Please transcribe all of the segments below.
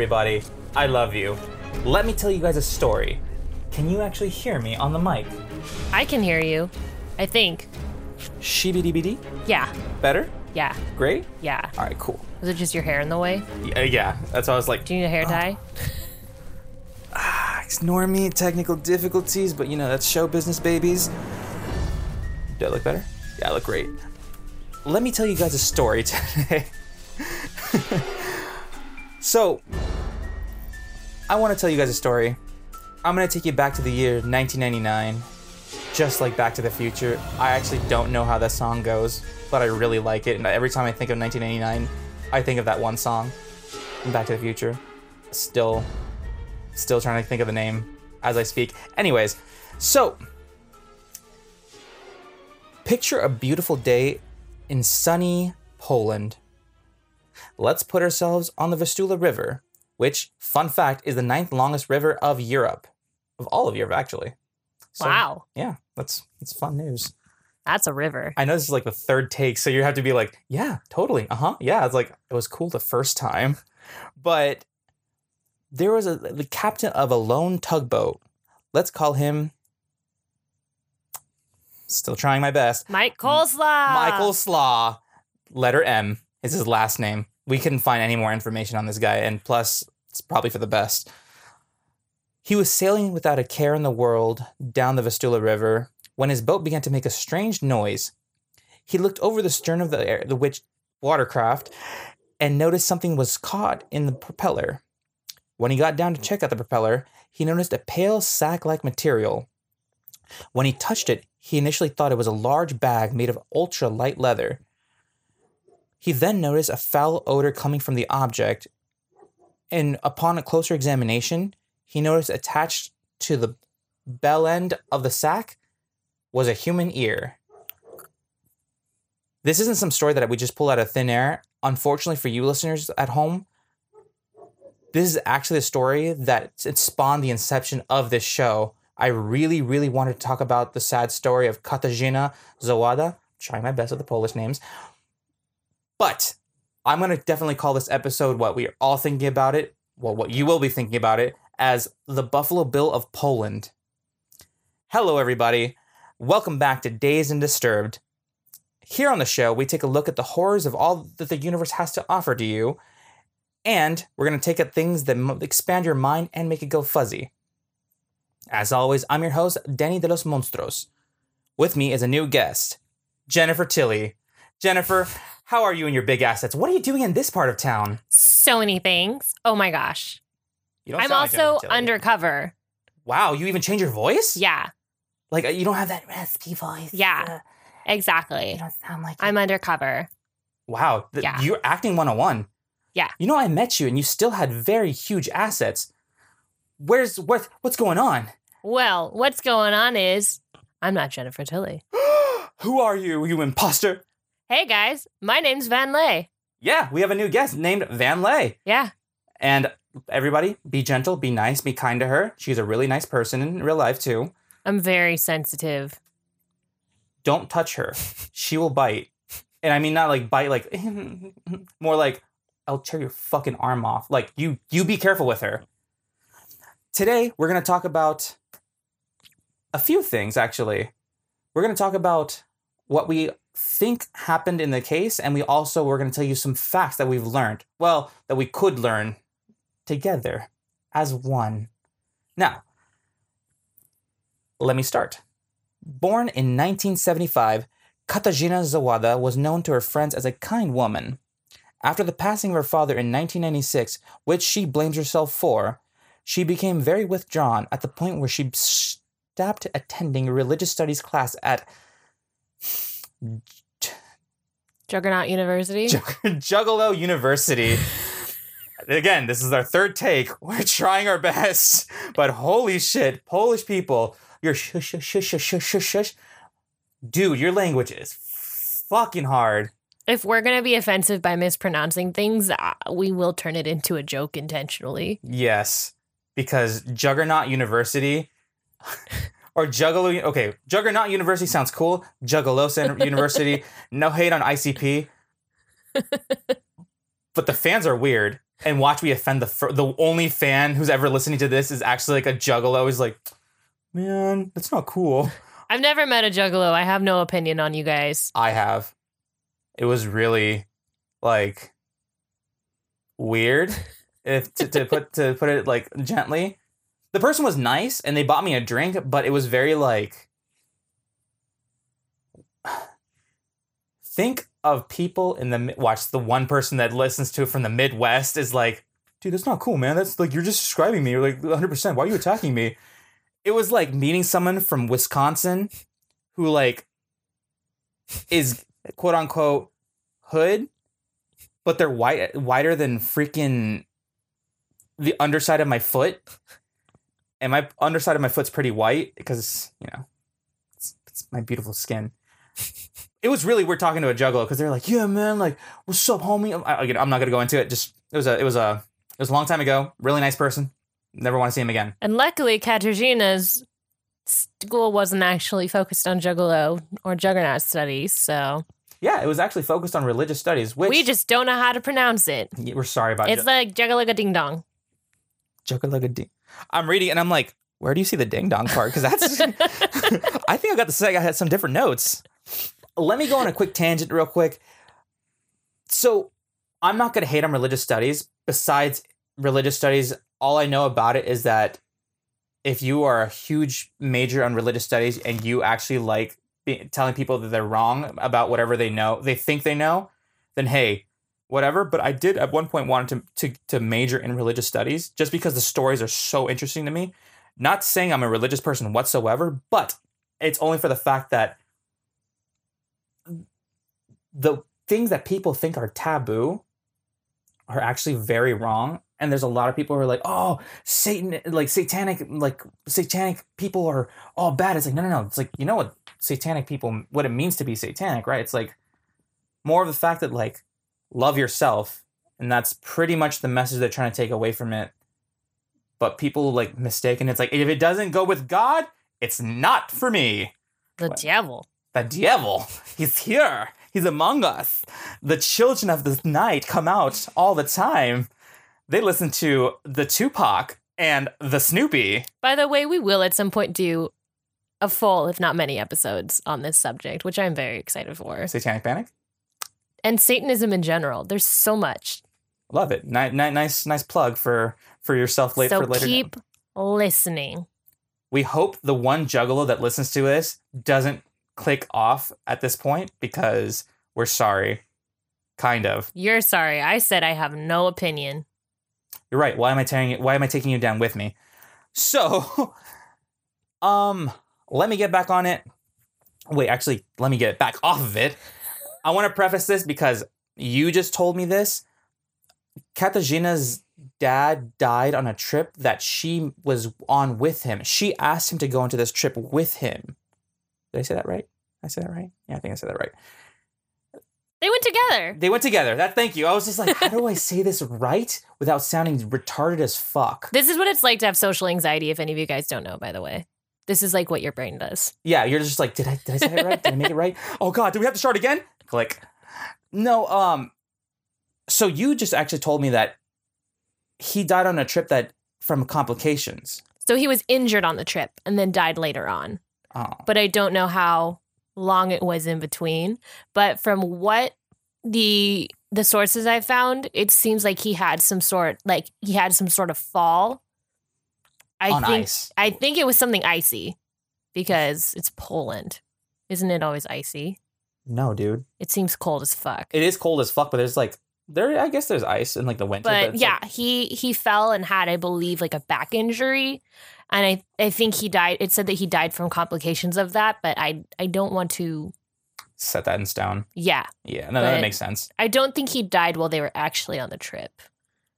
everybody. I love you. Let me tell you guys a story. Can you actually hear me on the mic? I can hear you. I think. Shibidi Yeah. Better? Yeah. Great? Yeah. All right, cool. Was it just your hair in the way? Yeah, yeah. that's why I was like, Do you need a hair tie? Ah, ignore me, technical difficulties, but you know, that's show business, babies. Do I look better? Yeah, I look great. Let me tell you guys a story today. so, I want to tell you guys a story. I'm going to take you back to the year 1999, just like Back to the Future. I actually don't know how that song goes, but I really like it. And every time I think of 1999, I think of that one song Back to the Future. Still Still trying to think of the name as I speak. Anyways, so picture a beautiful day in sunny Poland. Let's put ourselves on the Vistula River, which, fun fact, is the ninth longest river of Europe, of all of Europe, actually. So, wow. Yeah, that's that's fun news. That's a river. I know this is like the third take, so you have to be like, yeah, totally, uh huh, yeah. It's like it was cool the first time, but there was a the captain of a lone tugboat. Let's call him. Still trying my best. Mike Coleslaw. Michael Slaw, letter M is his last name. We couldn't find any more information on this guy, and plus, it's probably for the best. He was sailing without a care in the world down the Vistula River when his boat began to make a strange noise. He looked over the stern of the air, the which watercraft and noticed something was caught in the propeller. When he got down to check out the propeller, he noticed a pale sack like material. When he touched it, he initially thought it was a large bag made of ultra light leather. He then noticed a foul odor coming from the object, and upon a closer examination, he noticed attached to the bell end of the sack was a human ear. This isn't some story that we just pulled out of thin air. Unfortunately for you listeners at home, this is actually a story that spawned the inception of this show. I really, really wanted to talk about the sad story of Katarzyna Zawada. Trying my best with the Polish names. But I'm going to definitely call this episode what we are all thinking about it, well, what you will be thinking about it, as the Buffalo Bill of Poland. Hello, everybody. Welcome back to Dazed and Disturbed. Here on the show, we take a look at the horrors of all that the universe has to offer to you and we're going to take at things that expand your mind and make it go fuzzy. As always, I'm your host, Danny de los Monstros. With me is a new guest, Jennifer Tilly. Jennifer, how are you and your big assets? What are you doing in this part of town? So many things. Oh my gosh. You don't I'm sound like also Jennifer Tilly. undercover. Wow, you even change your voice? Yeah. Like uh, you don't have that raspy voice. Yeah. Uh, Exactly. you don't sound like. I'm undercover. wow, th- Yeah. you're acting 101. Yeah. You know, I met you and you still had very huge assets. Where's what? What's going on? Well, what's going on is I'm not Jennifer Tilly. Who are you, you imposter? Hey guys, my name's Van Lay. Yeah, we have a new guest named Van Lay. Yeah. And everybody, be gentle, be nice, be kind to her. She's a really nice person in real life, too. I'm very sensitive. Don't touch her. She will bite. And I mean, not like bite, like, more like, I'll tear your fucking arm off. Like, you, you be careful with her. Today, we're going to talk about a few things, actually. We're going to talk about what we think happened in the case, and we also we're going to tell you some facts that we've learned. Well, that we could learn together as one. Now, let me start. Born in 1975, Katarzyna Zawada was known to her friends as a kind woman. After the passing of her father in 1996, which she blames herself for, she became very withdrawn at the point where she stopped attending religious studies class at Juggernaut University. Juggalo University. Again, this is our third take. We're trying our best, but holy shit, Polish people, you're shush shush shush shush shush shush. Dude, your language is fucking hard. if we're going to be offensive by mispronouncing things, uh, we will turn it into a joke intentionally. Yes, because Juggernaut University or Juggalo. Okay, Juggernaut University sounds cool. Juggalo University. No hate on ICP, but the fans are weird. And watch we offend the fir- the only fan who's ever listening to this is actually like a Juggalo. Is like, man, that's not cool. I've never met a juggalo. I have no opinion on you guys. I have. It was really like weird if to, to put to put it like gently. The person was nice and they bought me a drink, but it was very like think of people in the watch the one person that listens to it from the Midwest is like, dude, that's not cool, man. That's like you're just describing me. You're like 100. percent Why are you attacking me? It was like meeting someone from Wisconsin who like is quote unquote hood, but they're white wider than freaking the underside of my foot. And my underside of my foot's pretty white because, you know, it's, it's my beautiful skin. It was really weird talking to a juggalo because they're like, "Yeah, man, like, what's up, homie?" I'm, I, again, I'm not gonna go into it. Just it was a, it was a, it was a long time ago. Really nice person. Never want to see him again. And luckily, Katarzyna's school wasn't actually focused on juggalo or juggernaut studies, so Yeah, it was actually focused on religious studies, which we just don't know how to pronounce it. we're sorry about. It. It's like juggalaga ding dong. Juggalaga ding. I'm reading and I'm like, where do you see the ding dong part? Because that's. I think I got the say I had some different notes. Let me go on a quick tangent real quick. So I'm not going to hate on religious studies. Besides religious studies, all I know about it is that if you are a huge major on religious studies and you actually like be, telling people that they're wrong about whatever they know, they think they know, then hey, whatever. But I did at one point wanted to, to, to major in religious studies just because the stories are so interesting to me. Not saying I'm a religious person whatsoever, but it's only for the fact that the things that people think are taboo are actually very wrong. And there's a lot of people who are like, oh, Satan, like satanic, like satanic people are all bad. It's like, no, no, no. It's like, you know what satanic people, what it means to be satanic, right? It's like more of the fact that, like, love yourself. And that's pretty much the message they're trying to take away from it. But people like mistaken. It's like, if it doesn't go with God, it's not for me. The What? devil. The devil, he's here. He's among us. The children of the night come out all the time. They listen to the Tupac and the Snoopy. By the way, we will at some point do a full, if not many, episodes on this subject, which I'm very excited for. Satanic Panic. And Satanism in general. There's so much. Love it. Ni- ni- nice, nice plug for for yourself late so for later. keep listening. We hope the one juggalo that listens to this doesn't click off at this point because we're sorry. Kind of. You're sorry. I said I have no opinion. You're right. Why am I taking why am I taking you down with me? So um let me get back on it. Wait, actually, let me get back off of it. I want to preface this because you just told me this. Katarzyna's dad died on a trip that she was on with him. She asked him to go into this trip with him. Did I say that right? I said that right? Yeah, I think I said that right. They went together. They went together. That thank you. I was just like, how do I say this right without sounding retarded as fuck? This is what it's like to have social anxiety, if any of you guys don't know, by the way. This is like what your brain does. Yeah, you're just like, did I did I say it right? Did I make it right? Oh god, do we have to start again? Click. No, um so you just actually told me that he died on a trip that from complications. So he was injured on the trip and then died later on. Oh. But I don't know how long it was in between. But from what the the sources I found, it seems like he had some sort like he had some sort of fall. I on think ice. I think it was something icy because it's Poland. Isn't it always icy? No, dude. It seems cold as fuck. It is cold as fuck, but there's like there I guess there's ice in like the winter. but it's yeah, like- he he fell and had, I believe, like a back injury, and I I think he died. It said that he died from complications of that, but I I don't want to. set that in stone. Yeah, Yeah, no, that makes sense. I don't think he died while they were actually on the trip,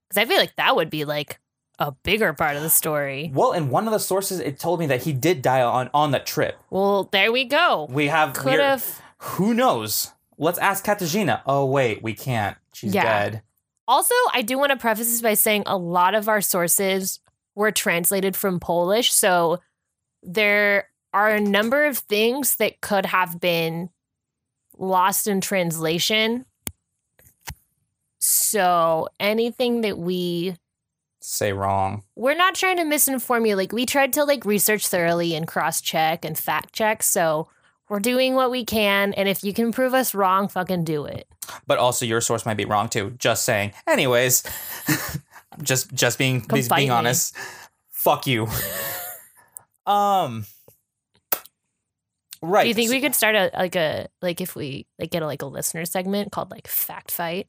because I feel like that would be like a bigger part of the story. Well, in one of the sources it told me that he did die on on that trip. Well, there we go. We have Could have. Who knows? Let's ask Katarzyna. Oh wait, we can't. She's Yeah. dead. Also, I do want to preface this by saying a lot of our sources were translated from Polish. So there are a number of things that could have been lost in translation. So anything that we Say wrong. we're not trying to misinform you. Like we tried to like research thoroughly and cross check and fact check. So we're doing what we can. And if you can prove us wrong, fucking do it. But also your source might be wrong too. Just saying. Anyways, just just being Come being, me. honest. Fuck you. um. Right. Do you think we could start a like a like if we like get a like a listener segment called like fact fight?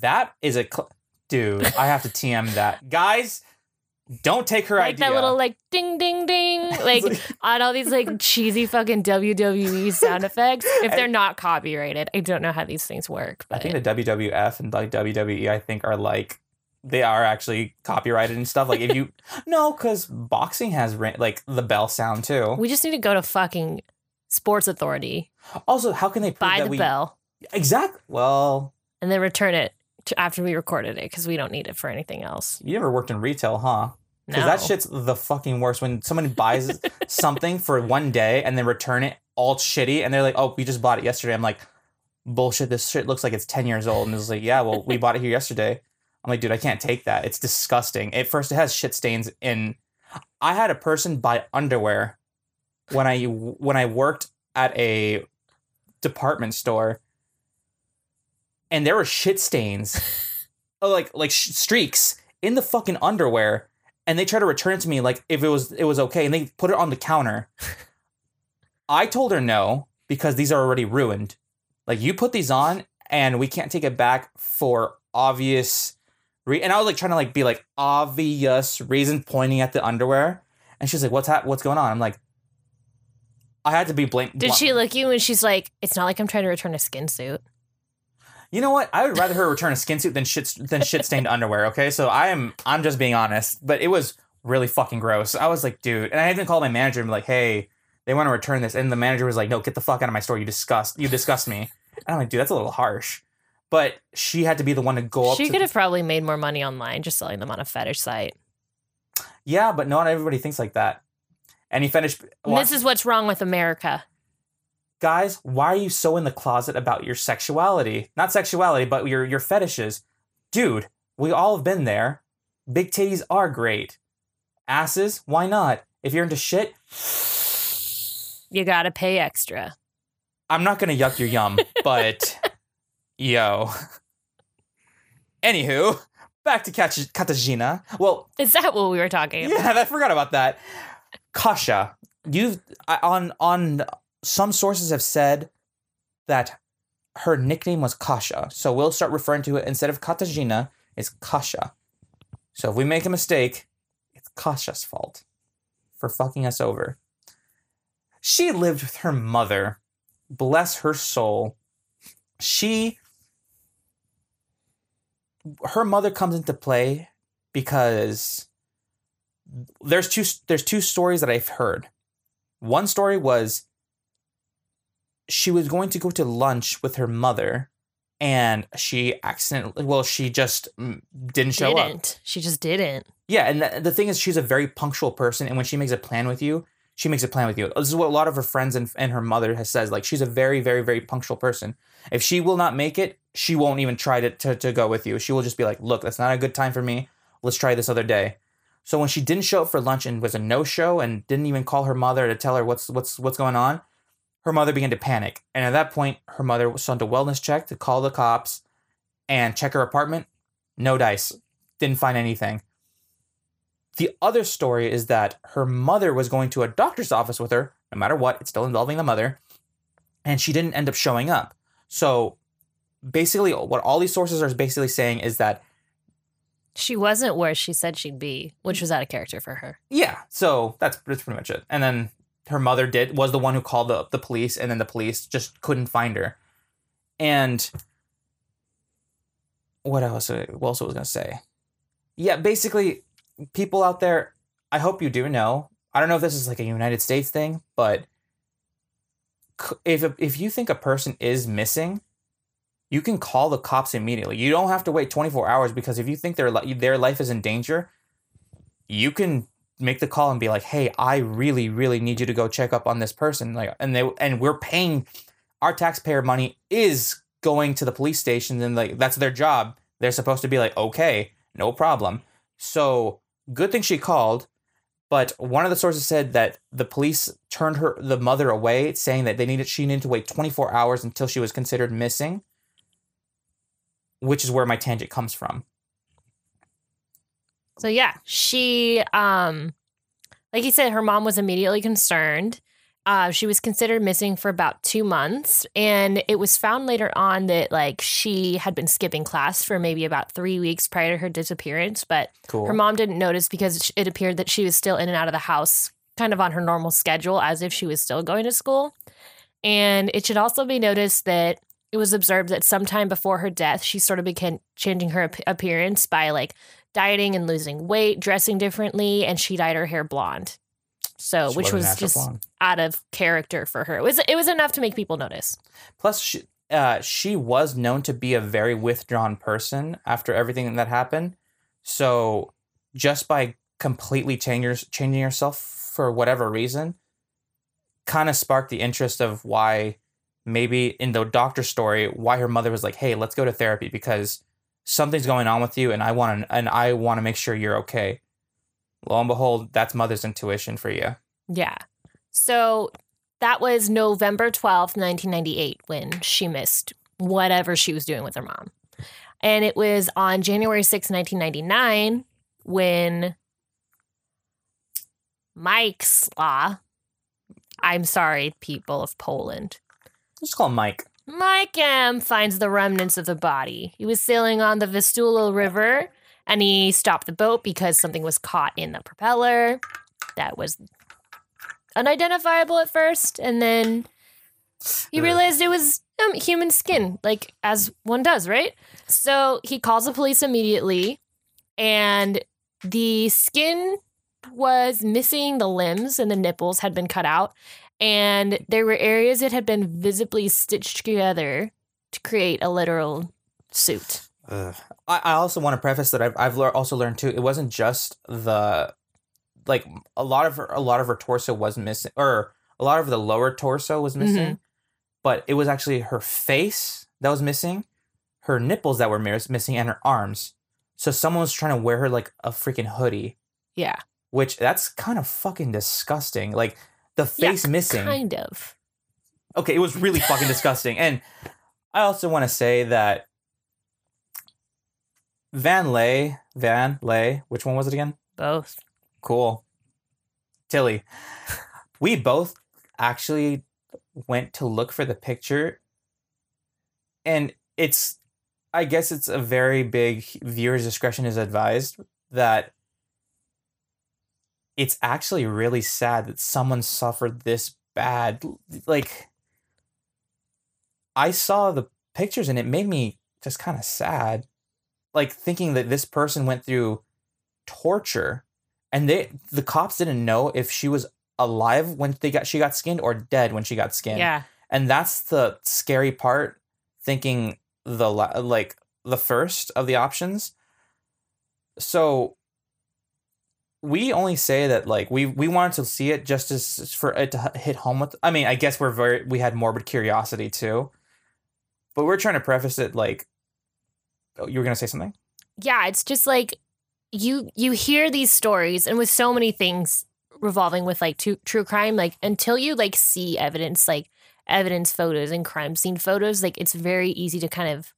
that is a cl- dude. I have to TM that, guys. Don't take her Like idea. that little like ding ding ding like on all these like cheesy fucking WWE sound effects. If they're not copyrighted, I don't know how these things work. But. I think the WWF and like WWE, I think are like they are actually copyrighted and stuff. Like if you no, because boxing has like the bell sound too. we just need to go to fucking Sports Authority, Also, how can they prove buy the we bell, exactly? Well, and then return it to after we recorded it because we don't need it for anything else. you never worked in retail, huh? Because No. that shit's the fucking worst. When someone buys something for one day and then return it all shitty, and they're like, "Oh, we just bought it yesterday." I'm like, "Bullshit! This shit looks like it's ten years old." And it's like, "Yeah, well, we bought it here yesterday." I'm like, "Dude, I can't take that. It's disgusting." At first, it has shit stains in. I had a person buy underwear when I when I worked at a department store, and there were shit stains, oh, like like sh- streaks in the fucking underwear and they tried to return it to me like if it was it was okay and they put it on the counter. I told her no because these are already ruined. Like you put these on and we can't take it back for obvious re- and i was like trying to like be like obvious reason pointing at the underwear and she's like what's hap- what's going on? I'm like i had to be blank Did she look at you and she's like, "It's not like I'm trying to return a skin suit." You know what? I would rather her return a skin suit than shit than shit stained underwear. Okay, so I am I'm just being honest, but it was really fucking gross. I was like, dude, and I even called my manager and be like, hey, they want to return this, and the manager was like, no, get the fuck out of my store. You disgust you disgust me. And I'm like, dude, that's a little harsh. But she had to be the one to go up. She could have probably made more money online just selling them on a fetish site. yeah, but not everybody thinks like that. And he finished. This is what's wrong with America. Guys, why are you so in the closet about your sexuality? Not sexuality, but your your fetishes. Dude, we all have been there. Big titties are great. Asses, why not? If you're into shit, You gotta pay extra. I'm not gonna yuck your yum, but yo. Anywho, back to Kat- Katarzyna. Well, Is that what we were talking about? yeah, I forgot about that. Kasha, you've on on some sources have said that her nickname was Kasha, so we'll start referring to it instead of Katarzyna, it's Kasha. So if we make a mistake, it's Kasha's fault for fucking us over. She lived with her mother. Bless her soul. She her mother comes into play because there's two there's two stories that I've heard. One story was she was going to go to lunch with her mother and she accidentally well she just mm, didn't show up. didn't. She just didn't. Yeah, and the, the thing is, she's a very punctual person, and when she makes a plan with you, she makes a plan with you. This is what a lot of her friends and, and her mother has says. Like, she's a very, very, very punctual person. If she will not make it, she won't even try to, to, to go with you. She will just be like, look, that's not a good time for me. Let's try this other day. So when she didn't show up for lunch and was a no show and didn't even call her mother to tell her what's what's what's going on, her mother began to panic. And at that point, her mother sent a wellness check to call the cops and check her apartment. No dice. Didn't find anything. The other story is that her mother was going to a doctor's office with her, no matter what, it's still involving the mother, and she didn't end up showing up. So basically, what all these sources are basically saying is that, She wasn't where she said she'd be, which was out of character for her. yeah, so that's, that's pretty much it. And then her mother did was the one who called the, the police, and then the police just couldn't find her. And what else? Uh, what else was I gonna say? Yeah, basically, people out there, I hope you do know. I don't know if this is like a United States thing, but if if you think a person is missing, you can call the cops immediately. You don't have to wait 24 hours because if you think their their life is in danger, you can make the call and be like, "Hey, I really, really need you to go check up on this person." Like, and they and we're paying our taxpayer money is going to the police station, and like that's their job. They're supposed to be like, "Okay, no problem." So good thing she called. But one of the sources said that the police turned her the mother away, saying that they needed she needed to wait 24 hours until she was considered missing. Which is where my tangent comes from. So yeah, she um like you said, her mom was immediately concerned. Uh, she was considered missing for about two months, and it was found later on that like she had been skipping class for maybe about three weeks prior to her disappearance. But Cool. her mom didn't notice because it appeared that she was still in and out of the house, kind of on her normal schedule, as if she was still going to school. And it should also be noticed that it was observed that sometime before her death, she sort of began changing her appearance by like dieting and losing weight, dressing differently, and she dyed her hair blonde. So, She which was just blonde. out of character for her. It was it was enough to make people notice. Plus, she, uh, she was known to be a very withdrawn person after everything that happened. So, just by completely changing changing yourself for whatever reason, kind of sparked the interest of why maybe in the doctor story why her mother was like, "Hey, let's go to therapy because something's going on with you, and I want to and I want to make sure you're okay." Lo and behold, that's mother's intuition for you. Yeah. So that was November 12th, 1998, when she missed whatever she was doing with her mom. And it was on January 6th, 1999, when Mike Slaw, I'm sorry, people of Poland, Just call him Mike. Mike M finds the remnants of the body. He was sailing on the Vistula River and he stopped the boat because something was caught in the propeller that was unidentifiable at first. And then he realized it was um, human skin, like as one does, right? So he calls the police immediately and the skin was missing the limbs and the nipples had been cut out and there were areas that had been visibly stitched together to create a literal suit. Ugh. I, I also want to preface that I've I've also learned too. It wasn't just the like a lot of her a lot of her torso was missing, or a lot of the lower torso was mm-hmm. missing, but it was actually her face that was missing, her nipples that were mis- missing, and her arms. So someone was trying to wear her like a freaking hoodie, Yeah, which that's kind of fucking disgusting. Like the Yeah, face missing. kind of. Okay, it was really fucking disgusting. And I also want to say that Van Lay, Van Lay, which one was it again? Both. Cool. Tilly. We both actually went to look for the picture. And it's, I guess it's a very big viewer's discretion is advised that it's actually really sad that someone suffered this bad. Like, I saw the pictures and it made me just kind of sad. Like, thinking that this person went through torture and they the cops didn't know if she was alive when they got she got skinned or dead when she got skinned Yeah. and that's the scary part thinking the like the first of the options so we only say that like we we wanted to see it just as for it to hit home with i mean i guess we're very we had morbid curiosity too. But we're trying to preface it like oh, you were gonna say something? Yeah it's just like you you hear these stories and with so many things revolving with like true, true crime like until you like see evidence like evidence photos and crime scene photos like it's very easy to kind of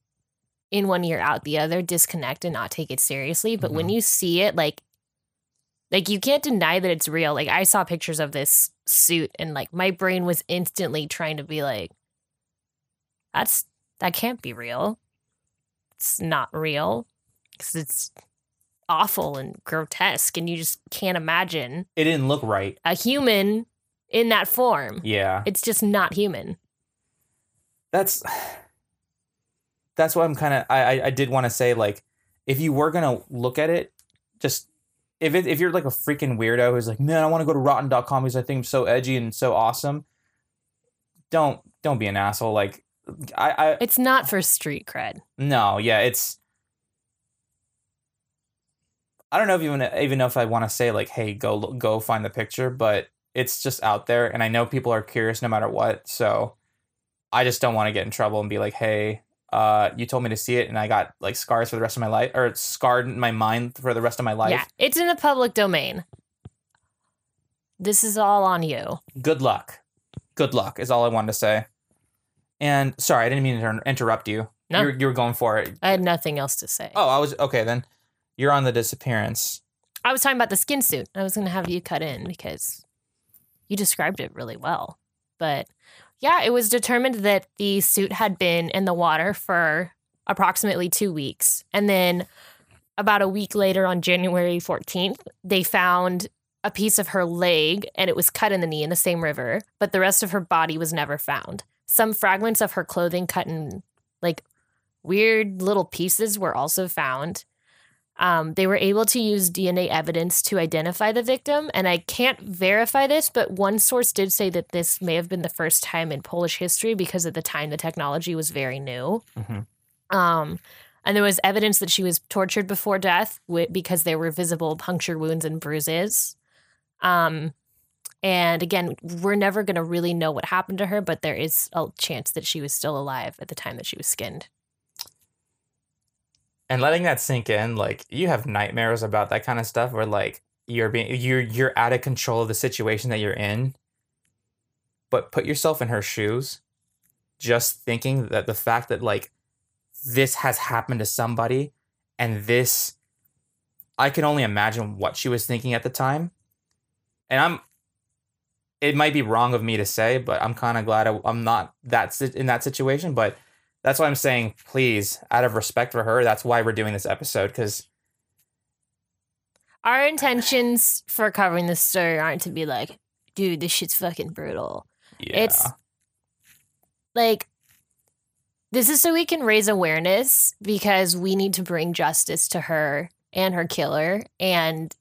in one ear out the other disconnect and not take it seriously. But when Mhm. you see it like like you can't deny that it's real. Like i saw pictures of this suit and like my brain was instantly trying to be like that's that can't be real. It's not real. Because it's awful and grotesque and you just can't imagine it didn't look right. a human in that form. Yeah. It's just not human. That's that's what I'm kind of I, I I did want to say like if you were gonna look at it, just if it, if you're like a freaking weirdo who's like man I want to go to Rotten.com because I think I'm so edgy and so awesome, don't don't be an asshole like I I it's not for street cred no yeah it's I don't know if even even know if I want to say like, hey, go go find the picture, but it's just out there, and I know people are curious no matter what. So I just don't want to get in trouble and be like, hey, uh, you told me to see it, and I got like scars for the rest of my life, or it's scarred in my mind for the rest of my life. Yeah, it's in the public domain. This is all on you. Good luck. Good luck is all I wanted to say. And sorry, I didn't mean to inter- interrupt you. No. You were, you were going for it. I had nothing else to say. Oh, I was okay then. You're on the disappearance. I was talking about the skin suit. I was going to have you cut in because you described it really well. But yeah, it was determined that the suit had been in the water for approximately two weeks. And then about a week later, on January 14th, they found a piece of her leg and it was cut in the knee in the same river, but the rest of her body was never found. Some fragments of her clothing cut in like weird little pieces were also found. Um, they were able to use DNA evidence to identify the victim, and I can't verify this, but one source did say that this may have been the first time in Polish history because at the time the technology was very new. Mhm. Um, and there was evidence that she was tortured before death wi- because there were visible puncture wounds and bruises. Um, and again, we're never going to really know what happened to her, but there is a chance that she was still alive at the time that she was skinned. And letting that sink in, like you have nightmares about that kind of stuff where like you're being you're you're out of control of the situation that you're in. But put yourself in her shoes. Just thinking that the fact that like this has happened to somebody and this I can only imagine what she was thinking at the time. And I'm it might be wrong of me to say, but I'm kind of glad I, I'm not that in that situation, but that's why I'm saying, please, out of respect for her, that's why we're doing this episode because Our intentions for covering this story aren't to be like, dude, this shit's fucking brutal. yeah, It's like, this is so we can raise awareness because we need to bring justice to her and her killer. And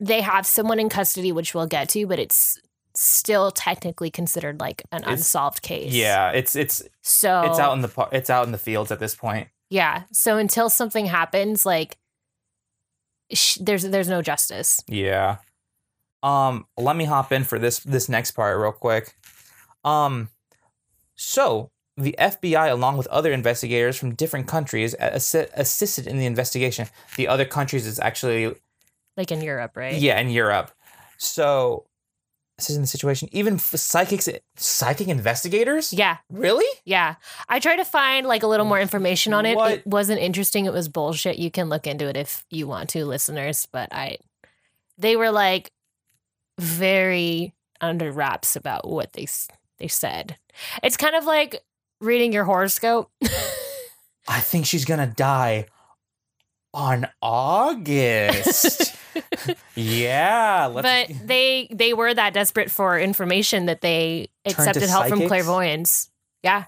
they have someone in custody, which we'll get to, but it's still technically considered like an It's- unsolved case. yeah, it's it's So it's out in the it's out in the fields at this point. Yeah. So until something happens, like sh- there's there's no justice. Yeah. Um, let me hop in for this this next part real quick. Um, so the FBI, along with other investigators from different countries, assi- assisted in the investigation. The other countries is actually Like in Europe, right? Yeah, in Europe. So in the situation. Even psychics, psychic investigators. Yeah. Really? Yeah. I tried to find like a little more information on it. What? It wasn't interesting. It was bullshit. You can look into it if you want to, listeners. But I, they were like very under wraps about what they they said. It's kind of like reading your horoscope. I think she's gonna die on August. yeah. Let's, but they they were that desperate for information that they accepted help from psychics? clairvoyance. Yeah.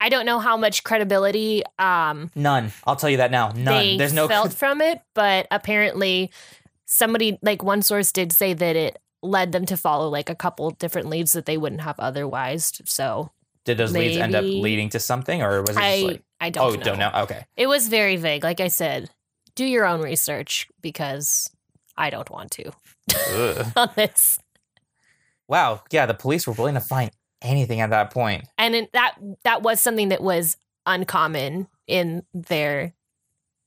I don't know how much credibility um none. I'll tell you that now. None. they There's no. felt from it, but apparently somebody like one source did say that it led them to follow like a couple different leads that they wouldn't have otherwise. So Did those leads end up leading to something, or was it just I like? I don't Oh, know. don't know. Okay. It was very vague. Like I said, do your own research because I don't want to on this. Wow. Yeah, the police were willing to find anything at that point. and it, that that was something that was uncommon in their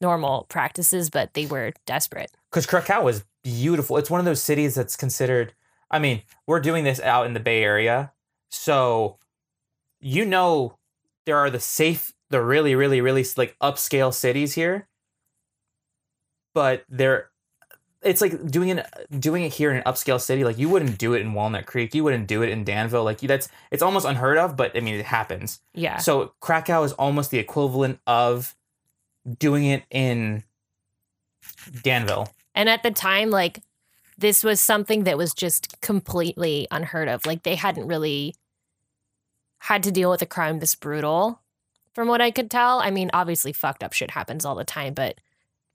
normal practices but they were desperate because Krakow is beautiful. It's one of those cities that's considered. I mean, we're doing this out in the Bay Area, so you know there are the safe, the really, really, really like upscale cities here, but they're. It's like doing it doing it here in an upscale city. Like you wouldn't do it in Walnut Creek. You wouldn't do it in Danville. Like you, that's it's almost unheard of. But I mean, it happens. yeah So Krakow is almost the equivalent of doing it in Danville. and at the time like this was something that was just completely unheard of like they hadn't really had to deal with a crime this brutal from what i could tell i mean obviously fucked up shit happens all the time but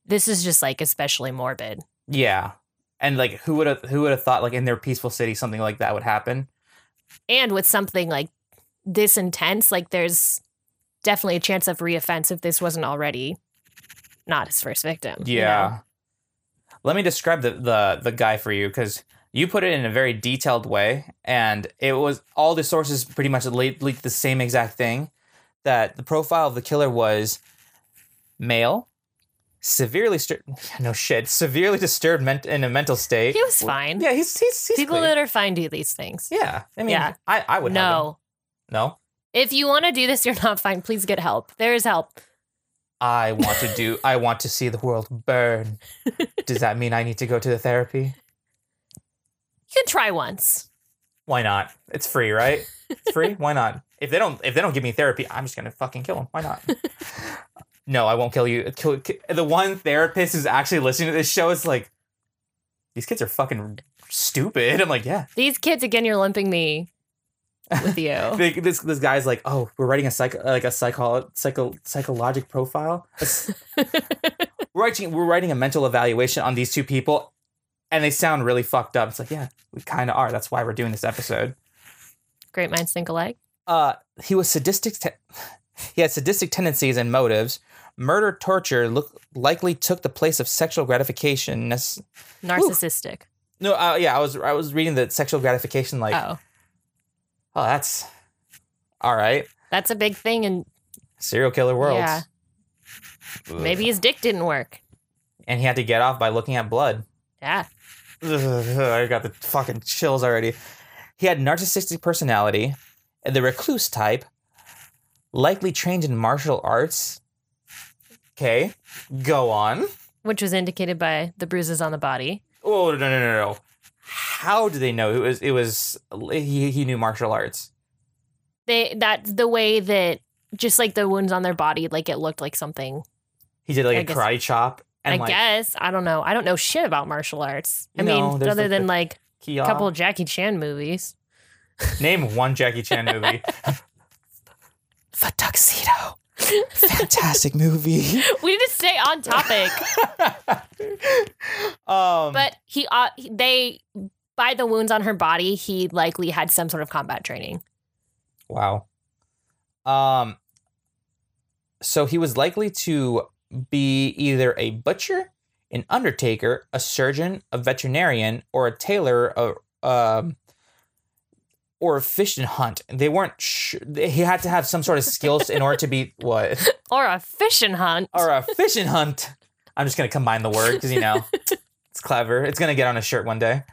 this is just like especially morbid Yeah. And like who would have who would have thought like in their peaceful city something like that would happen? and with something like this intense like there's definitely a chance of reoffense if this wasn't already not his first victim. you Yeah. know? Let me describe the the the guy for you because you put it in a very detailed way, and it was all the sources pretty much lead, lead the same exact thing. That the profile of the killer was male, severely stir- no shit, severely disturbed ment- in a mental state. He was fine. Yeah, he's he's, he's People clean. that are fine do these things. Yeah, I mean, Yeah. I I would no. no. If you want to do this, you're not fine. Please get help. There is help. I want to do. I want to see the world burn. Does that mean I need to go to the therapy? You can try once. Why not? It's free, right? It's free. Why not? If they don't, if they don't give me therapy, I'm just gonna fucking kill them. Why not? no, I won't kill you. Kill, ki- the one therapist who's actually listening to this show is like, these kids are fucking stupid. I'm like, yeah. These kids, again, you're lumping me with you. This this guy's like, oh, we're writing a psych like a psycho psycho psychologic profile. We're writing we're writing a mental evaluation on these two people, and they sound really fucked up. It's like, yeah, we kind of are. That's why we're doing this episode. Great minds think alike. Uh, he was sadistic. Te- he had sadistic tendencies and motives. Murder, torture look likely took the place of sexual gratification. Narcissistic. no, uh, yeah, I was I was reading the sexual gratification like, oh, oh, that's all right. that's a big thing. in Serial killer world. Yeah. maybe his dick didn't work. and he had to get off by looking at blood. Yeah. Ugh, I got the fucking chills already. He had narcissistic personality, and the recluse type, likely trained in martial arts. Okay, go on. Which was indicated by the bruises on the body. Oh no no no no! How do they know it was it was he he knew martial arts? They that's the way that just like the wounds on their body, like it looked like something. He did like I a guess- karate chop and I like guess. I don't know. I don't know shit about martial arts. I know, mean, other the- than like a couple of Jackie Chan movies. Name one Jackie Chan movie. the Tuxedo. Fantastic movie. we need to stay on topic. um, but he, uh, he- they, by the wounds on her body, he likely had some sort of combat training. Wow. Um so he was likely to be either a butcher, an undertaker, a surgeon, a veterinarian, or a tailor, or um or a fish and hunt. They weren't sure. He had to have some sort of skills in order to be what? Or a fishing hunt. Or a fish and hunt. I'm just gonna combine the word because you know it's clever. It's gonna get on a shirt one day.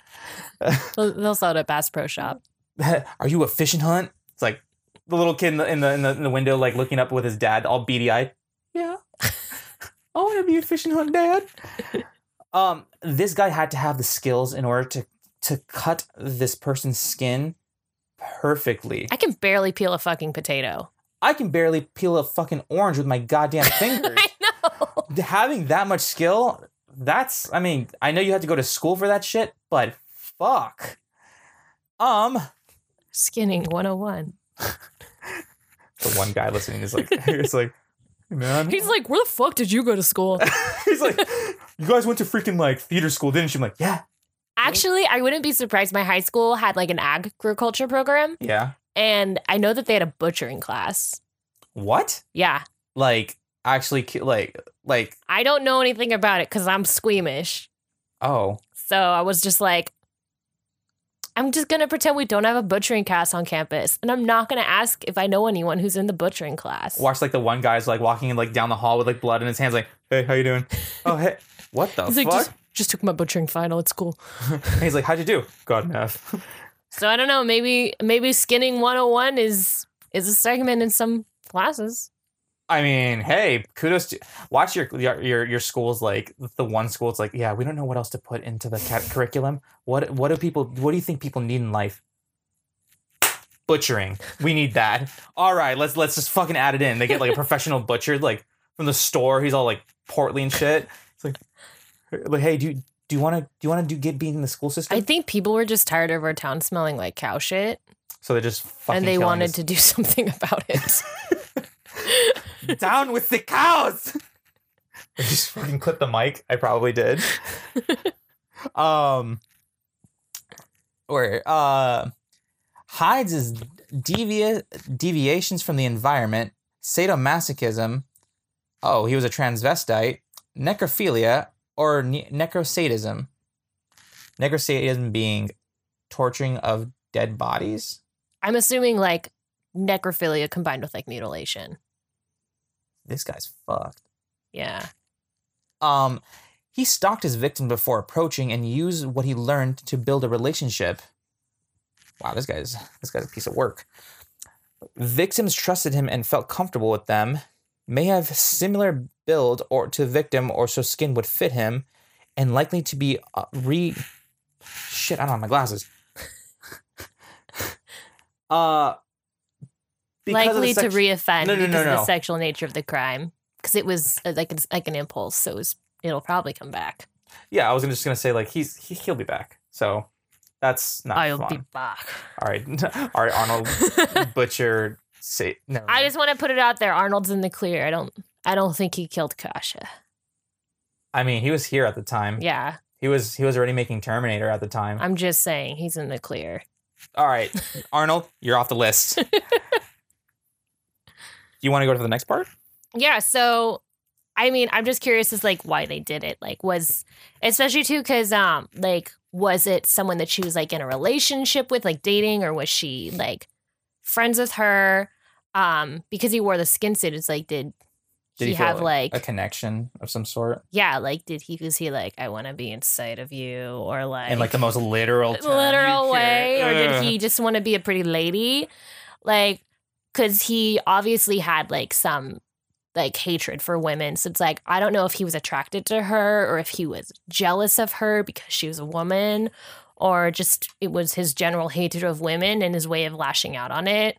They'll, they'll sell it at Bass Pro Shop. Are you a fish and hunt? It's like the little kid in the in the in the, in the window, like looking up with his dad, all beady eyed. Yeah, I want to be a fish and hunt dad. um, this guy had to have the skills in order to to cut this person's skin perfectly. I can barely peel a fucking potato. I can barely peel a fucking orange with my goddamn fingers. I know. Having that much skill, that's. I mean, I know you had to go to school for that shit, but fuck. Um. Skinning 101. the one guy listening is like, it's like, man. He's like, where the fuck did you go to school? He's like, you guys went to freaking like theater school, didn't you? I'm like, yeah, Actually, I wouldn't be surprised. My high school had like an agriculture program, yeah. and I know that they had a butchering class. What? Yeah. Like, actually, like, like, I don't know anything about it because I'm squeamish. oh, So I was just like, I'm just going to pretend we don't have a butchering class on campus. And I'm not going to ask if I know anyone who's in the butchering class. watch like the one guy's like walking in like down the hall with like blood in his hands, like, hey, how you doing? oh, hey, what the fuck? like, just, just took my butchering final at school. He's like, how'd you do? God, math. So I don't know. Maybe maybe skinning 101 is is a segment in some classes. I mean, hey, kudos to watch your your your, your school's like the one school. It's like, yeah, we don't know what else to put into the cat curriculum. What what do people? What do you think people need in life? Butchering. We need that. All right, let's let's just fucking add it in. They get like a professional butcher, like from the store. He's all like portly and shit. Like, hey, do you do you want to do you want to do get being in the school system? I think people were just tired of our town smelling like cow shit, so they just fucking and they wanted us. to do something about it. down with the cows. I just fucking clipped the mic. I probably did. um, or uh, hides is devia- deviations from the environment, sadomasochism. Oh, he was a transvestite. necrophilia or ne- necrosadism. Necrosadism being torturing of dead bodies. I'm assuming like necrophilia combined with like mutilation. This guy's fucked. Yeah. Um, he stalked his victim before approaching and used what he learned to build a relationship. Wow, this guy's this guy's a piece of work. Victims trusted him and felt comfortable with them. May have similar build or to the victim, or so skin would fit him, and likely to be uh, re. Shit, I don't have my glasses. uh, because of the Likely to sex- reoffend No, no, no, because of no. the sexual nature of the crime. Because it was uh, like it's like an impulse, so it was, it'll probably come back. Yeah, I was just gonna say like he's he, he'll be back. So that's not I'll fun. be back. All right, all right, Arnold Butcher. Say no. I just want to put it out there. Arnold's in the clear. I don't. I don't think he killed Kasha. I mean, he was here at the time. Yeah, He was he was already making Terminator at the time. I'm just saying he's in the clear. all right, Arnold, you're off the list. you want to go to the next part? Yeah. So, I mean, I'm just curious as like why they did it. Like, was especially too because um, like, was it someone that she was like in a relationship with, like dating, or was she like friends with her? Um, because he wore the skin suit, it's like, did, Did he, feel have like, a connection of some sort? yeah, like, did he was he like, I want to be inside of you, or like, In like the most literal uh, term? literal can. way? or did he just want to be a pretty lady? Like because he obviously had like some like hatred for women. So it's like i don't know if he was attracted to her or if he was jealous of her because she was a woman or just it was his general hatred of women and his way of lashing out on it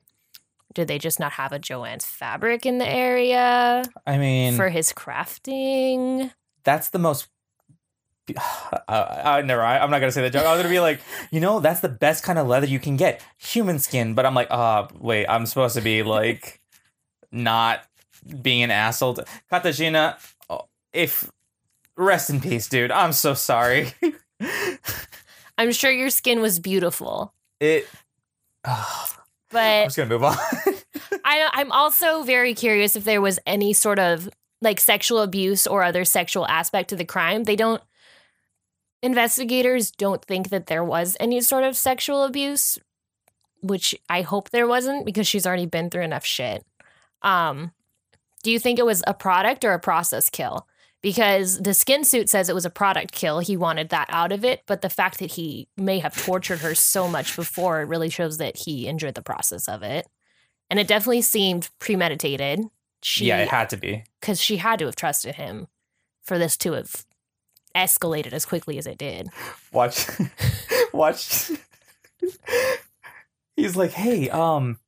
did they just not have a joanne's fabric in the area I mean, for his crafting that's the most. Uh, uh, never. I, I'm not gonna say that joke. I was gonna be like, you know, that's the best kind of leather you can get, human skin. But I'm like, uh, wait, I'm supposed to be like, not being an asshole. To, Katashina, oh, if rest in peace, dude. I'm so sorry. i'm sure your skin was beautiful it. I'm but just gonna move on. I, I'm also very curious if there was any sort of like sexual abuse or other sexual aspect to the crime. They don't, investigators don't think that there was any sort of sexual abuse, which I hope there wasn't because she's already been through enough shit. Um, do you think it was a product or a process kill? Because the skin suit says it was a product kill. He wanted that out of it. But the fact that he may have tortured her so much before it really shows that he enjoyed the process of it. And it definitely seemed premeditated. She, yeah, it had to be. because she had to have trusted him for this to have escalated as quickly as it did. Watch, watch. He's like, hey, um,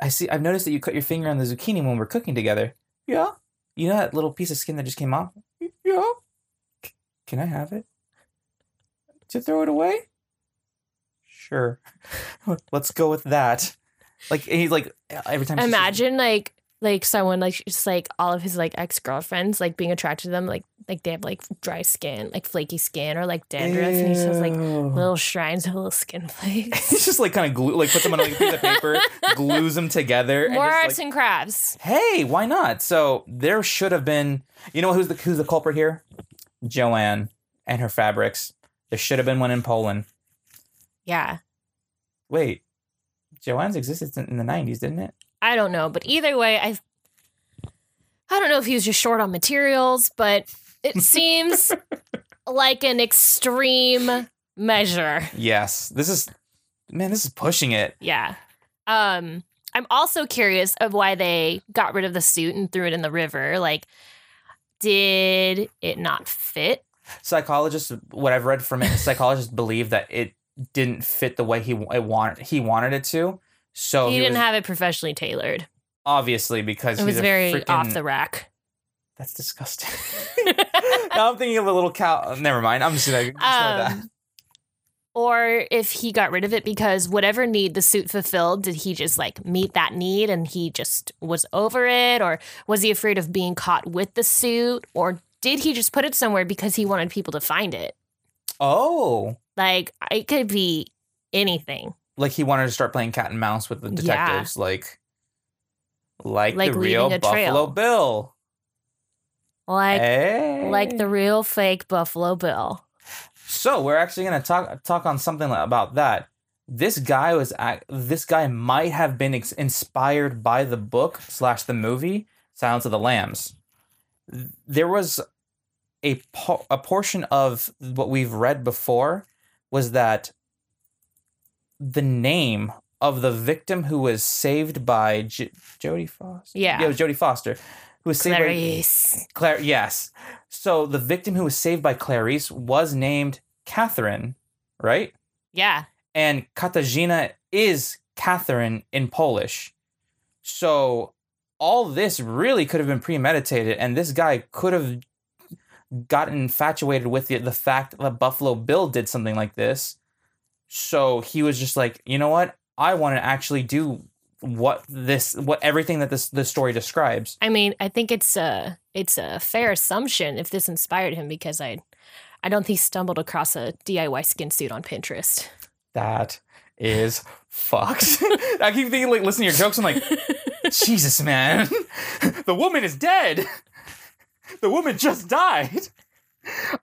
I see. I've noticed that you cut your finger on the zucchini when we're cooking together. Yeah. You know that little piece of skin that just came off? Yeah. Can I have it? To throw it away? Sure. Let's go with that. Like and he's like every time. she Imagine like like someone like just like all of his like ex girlfriends like being attracted to them like like they have like dry skin like flaky skin or like dandruff and he just has like little shrines of little skin flakes. He's just like kind of glue, like puts them on like, a piece of paper, glues them together. and More just, arts like, and crafts. hey, why not? So there should have been, you know, who's the who's the culprit here? Joanne and her fabrics. There should have been one in Poland. Yeah. Wait, Joanne's existed in the '90s, didn't it? I don't know, but either way, I I don't know if he was just short on materials, but it seems like an extreme measure. Yes. This is, man, this is pushing it. Yeah. Um I'm also curious of why they got rid of the suit and threw it in the river. Like did it not fit? Psychologists, what I've read from it, psychologists believe that it didn't fit the way he it wanted he wanted it to. So he, he, didn't was, have it professionally tailored. obviously because It he's was very freaking, off the rack. That's disgusting. now I'm thinking of a little cow. Never mind. I'm just gonna. Um, or if he got rid of it because whatever need the suit fulfilled, did he just like meet that need and he just was over it? Or was he afraid of being caught with the suit? Or did he just put it somewhere because he wanted people to find it? Oh, Like it could be anything. Like he wanted to start playing cat and mouse with the Yeah. detectives, like, like, Like the real a trail. Buffalo Bill. like Hey. like the real fake Buffalo Bill. So we're actually gonna talk talk on something about that. This guy was this guy might have been ex- inspired by the book slash the movie Silence of the Lambs. There was a po- a portion of what we've read before was that the name of the victim who was saved by J- Jodie Foster. Yeah. yeah, it was Jodie Foster, who was saved by Clarice. Claire, yes. So the victim who was saved by Clarice was named Catherine, right? Yeah. And Katarzyna is Catherine in Polish. So all this really could have been premeditated, and this guy could have gotten infatuated with the, the fact that Buffalo Bill did something like this. So he was just like, you know what? I want to actually do what this, what everything that this the story describes. I mean, I think it's a it's a fair assumption if this inspired him because I I don't think he stumbled across a DIY skin suit on Pinterest. That is fucked. I keep thinking, like, listening to your jokes. I'm like, Jesus, man, the woman is dead. The woman just died.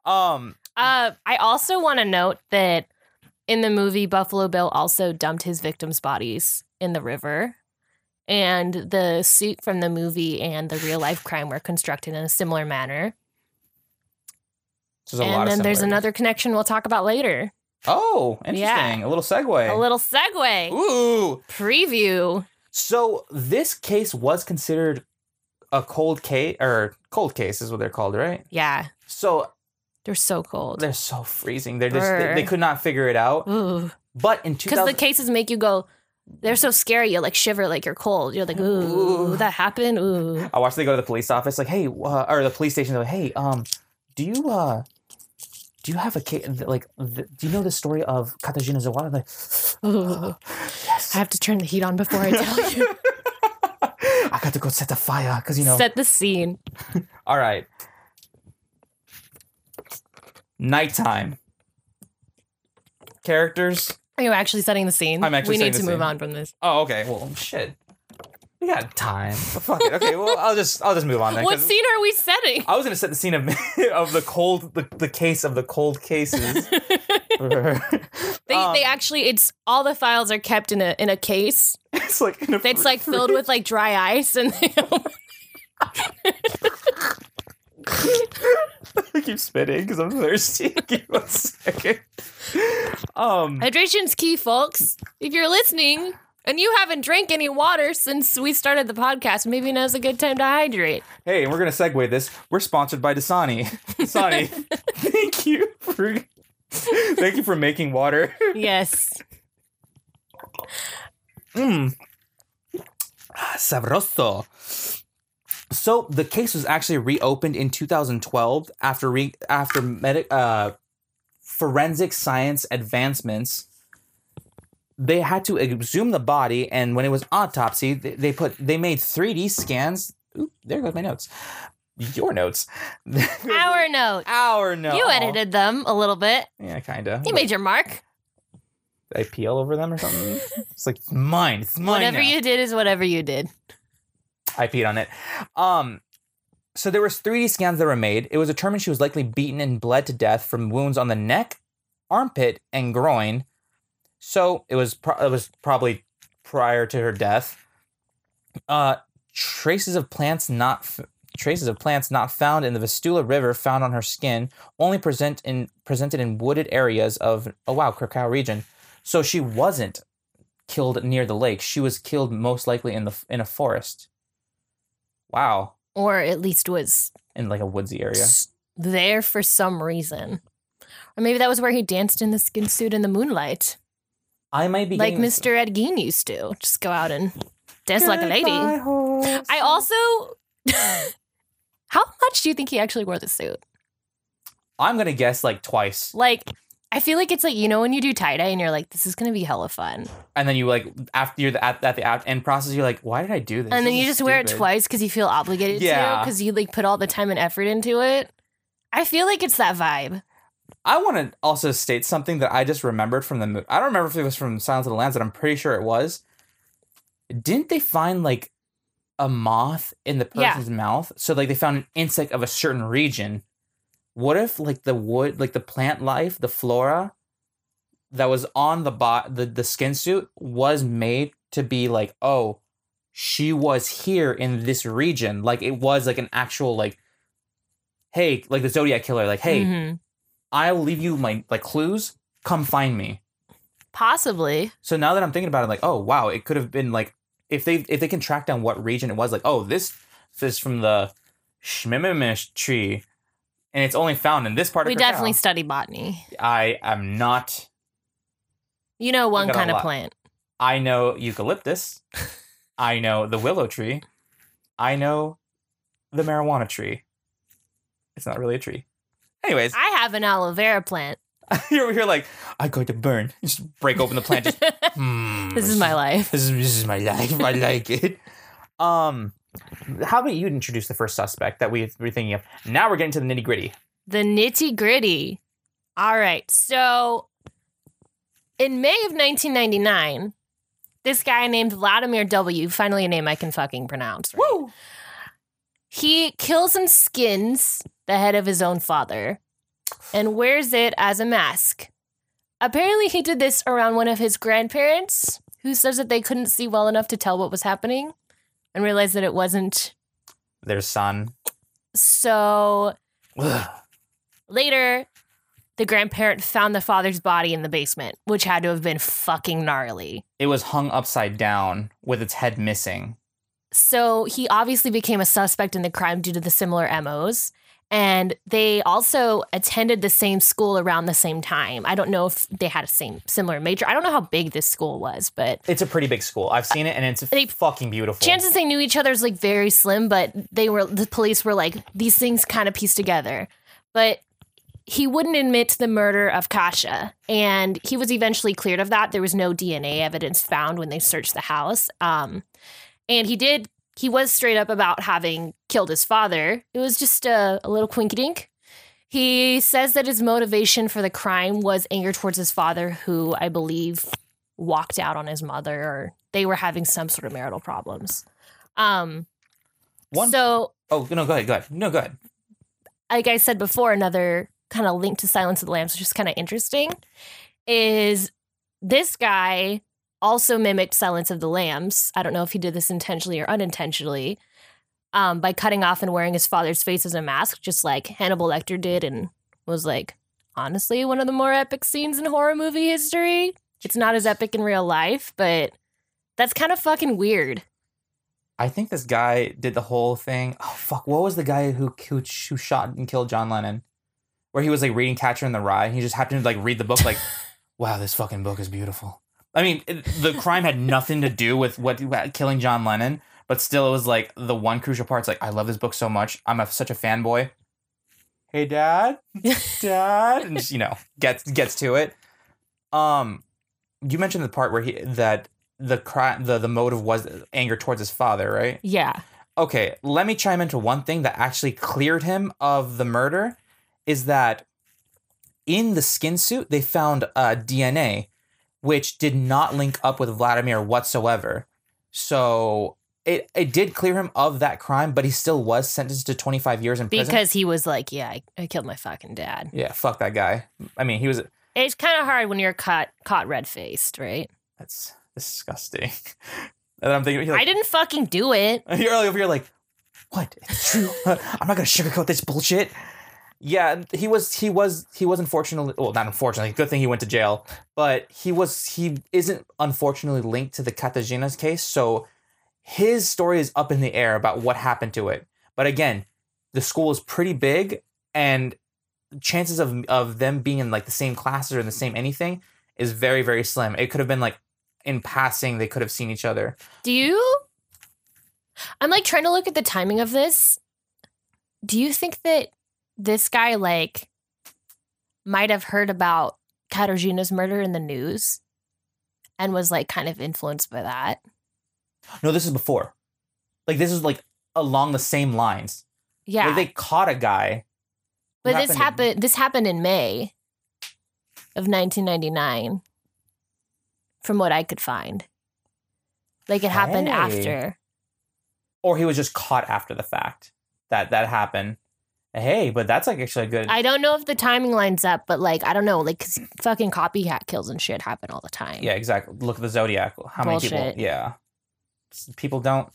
Um, Uh, I also want to note that in the movie, Buffalo Bill also dumped his victims' bodies in the river. And the suit from the movie and the real life crime were constructed in a similar manner. there's a lot and then there's another connection we'll talk about later. Oh, interesting. A little segue. A little segue Ooh. preview. So this case was considered a cold case, or cold case is what they're called, right? Yeah, So they're so cold. they're so freezing. They're just they, they could not figure it out. Ooh. But in Because the cases make you go, they're so scary. You like shiver like you're cold. You're like, ooh, Ooh. that happened. Ooh. I watched they go to the police office, like, hey, uh, or the police station, they're like, hey, um, do you, uh, do you have a case, like, th- do you know the story of Katarzyna Zawada? Like, yes. I have to turn the heat on before I tell you. I got to go set the fire, because, you know. Set the scene. All right. Nighttime. Characters. Are you actually setting the scene? I'm actually We need to move scene. on from this. Oh, okay. Well, shit. We got time. Fuck it. Okay. Well, I'll just I'll just move on then. What scene are we setting? I was gonna set the scene of of the cold the, the case of the cold cases. They, Um, they actually it's all the files are kept in a in a case it's like a that's like filled with like dry ice and they I keep spitting because I'm thirsty. Give me one second. Um. hydration's key, folks. If you're listening and you haven't drank any water since we started the podcast, maybe now's a good time to hydrate. Hey, and we're gonna segue this. We're sponsored by Dasani. Dasani, thank you for thank you for making water. Yes. Mmm. Sabroso. So the case was actually reopened in 2012 after re- after uh, forensic science advancements. They had to exhume the body, and when it was autopsy, they, they put they made 3D scans. Oop, there goes my notes. Your notes. Our notes. Our notes. You edited them a little bit. Yeah, kinda. You made your mark. I peel over them or something? it's like it's mine. It's mine. Whatever now. you did is whatever you did. I peed on it. Um, so there was 3D scans that were made. It was determined she was likely beaten and bled to death from wounds on the neck, armpit, and groin. So it was pro- it was probably prior to her death. Uh, traces of plants not f- traces of plants not found in the Vistula River found on her skin only present in presented in wooded areas of oh wow Krakow region. So she wasn't killed near the lake. She was killed most likely in the in a forest. Wow, Or at least was in like a woodsy area. s- there for some reason. Or maybe that was where he danced in the skin suit in the moonlight. I might be like getting this- Mr. Ed Gein used to. Just go out and dance like a lady. Goodbye, horse. I also How much do you think he actually wore the suit? I'm gonna guess like twice, Like I feel like it's like you know when you do tie dye and you're like, this is gonna be hella fun, and then you like after you're the, at, at the end process, you're like, why did I do this? and then This you just wear it twice because you feel obligated Yeah. to because you like put all the time and effort into it. I feel like it's that vibe. I want to also state something that I just remembered from the movie. I don't remember if it was from Silence of the Lambs, but I'm pretty sure it was. Didn't they find like a moth in the Yeah. person's mouth. So like they found an insect of a certain region. What if like the wood, like the plant life, the flora that was on the bot the, the skin suit was made to be like, oh, she was here in this region. Like it was like an actual like hey, like the Zodiac killer, like, hey, Mhm. I'll leave you my like clues. Come find me. possibly. So now that I'm thinking about it, like, oh wow, it could have been like if they if they can track down what region it was, like, oh, this is from the Shmimimish tree, and it's only found in this part We of We definitely study botany. I am not. You know one kind of plant. I know eucalyptus. I know the willow tree. I know the marijuana tree. It's not really a tree. Anyways, I have an aloe vera plant. you're over here like I'm going to burn. Just break open the plant. Just hmm, this is my life. This is this is my life. I like it. Um, how about you introduce the first suspect that we were thinking of? Now we're getting to the nitty gritty. The nitty gritty. All right. So in May of 1999, this guy named Vladimir W., finally a name I can fucking pronounce. right? Woo! He kills and skins the head of his own father and wears it as a mask. Apparently, he did this around one of his grandparents, who says that they couldn't see well enough to tell what was happening and realized that it wasn't. Their son. So Ugh. later, the grandparent found the father's body in the basement, which had to have been fucking gnarly. It was hung upside down with its head missing. So he obviously became a suspect in the crime due to the similar MOs. And they also attended the same school around the same time. I don't know if they had a same similar major. I don't know how big this school was, but It's a pretty big school. I've seen it, and it's They- fucking beautiful. chances they knew each other is like very slim. But they were the police were like these things kind of pieced together. But he wouldn't admit to the murder of Kasha, and he was eventually cleared of that. There was no DNA evidence found when they searched the house. Um, and he did. He was straight up about having killed his father. It was just a, a little quinky dink. He says that his motivation for the crime was anger towards his father, who I believe walked out on his mother, or they were having some sort of marital problems. Um, One. so oh no, go ahead. Go ahead. No, go ahead. like I said before, another kind of link to Silence of the Lambs, which is kind of interesting, is this guy also mimicked Silence of the Lambs. I don't know if he did this intentionally or unintentionally, um, by cutting off and wearing his father's face as a mask, just like Hannibal Lecter did, and was like, honestly, one of the more epic scenes in horror movie history. It's not as epic in real life, but that's kind of fucking weird. I think this guy did the whole thing. Oh fuck! What was the guy who who, who shot and killed John Lennon? Where he was like reading Catcher in the Rye. and He just happened to like read the book. Like, wow, this fucking book is beautiful. I mean, it, the crime had nothing to do with what killing John Lennon, but still, it was like the one crucial part. It's like I love this book so much. I'm a, such a fanboy. Hey, Dad, Dad, and just, you know gets gets to it. Um, you mentioned the part where he that the crime the the motive was anger towards his father, right? Yeah. Okay, let me chime into one thing that actually cleared him of the murder is that in the skin suit they found uh, DNA which did not link up with Vladimir whatsoever. So it it did clear him of that crime, but he still was sentenced to 25 years in prison. Because he was like, yeah, I, I killed my fucking dad. yeah, fuck that guy. I mean, he was It's kind of hard when you're caught caught red faced, right? that's disgusting. and I'm thinking you're I didn't fucking do it. You're over here like, what? It's true. I'm not gonna sugarcoat this bullshit. Yeah, he was. He was. He was unfortunately. Well, not unfortunately. Good thing he went to jail. But he was. He isn't unfortunately linked to the Katagina's case. So his story is up in the air about what happened to it. But again, the school is pretty big, and chances of of them being in like the same classes or in the same anything is very very slim. It could have been like in passing they could have seen each other. Do you? I'm like trying to look at the timing of this. Do you think that this guy like might have heard about Katarzyna's murder in the news and was like kind of influenced by that? No, this is before. Like this is like along the same lines. Yeah. Like they caught a guy. but this happened this happened in May of 1999 from what I could find. Like it happened Hey. after. or he was just caught after the fact that that happened. Hey, but that's like actually a good. I don't know if the timing lines up, but like I don't know, like cause fucking copycat kills and shit happen all the time. yeah, exactly. Look at the Zodiac. How many people? Yeah, people don't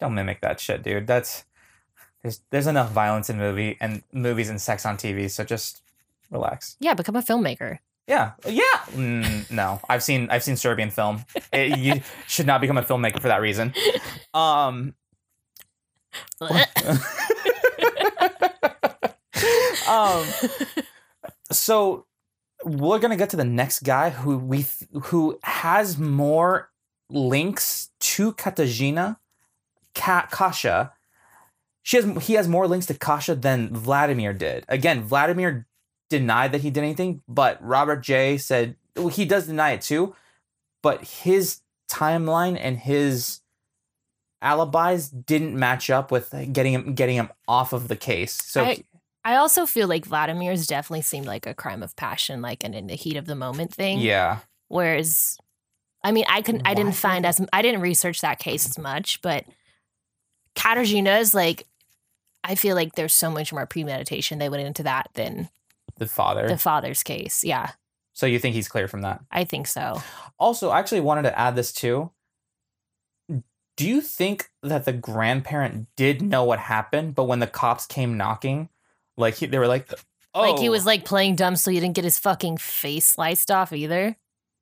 don't mimic that shit, dude. That's there's there's enough violence in movie and movies and sex on TV, so just relax. Yeah, become a filmmaker. Yeah, yeah. Mm, no, I've seen I've seen Serbian film. It- you should not become a filmmaker for that reason. Um, um, so we're gonna get to the next guy who we th- who has more links to Katarzyna, Ka- Kasha. She has he has more links to Kasha than Vladimir did. Again, Vladimir denied that he did anything, but Robert J said well, he does deny it too. But his timeline and his alibis didn't match up with getting him getting him off of the case. So I- I also feel like Vladimir's definitely seemed like a crime of passion, like an in the heat of the moment thing. yeah, Whereas, I mean, I couldn't, I didn't find as, I didn't research that case as much, but Katarzyna's like, I feel like there's so much more premeditation they went into that than the father. the father's case. Yeah, so you think he's clear from that? I think so. Also, I actually wanted to add this too. Do you think that the grandparent did know what happened, but when the cops came knocking, like he, they were like, "Oh, Like he was oh. like playing dumb, so he didn't get his fucking face sliced off either.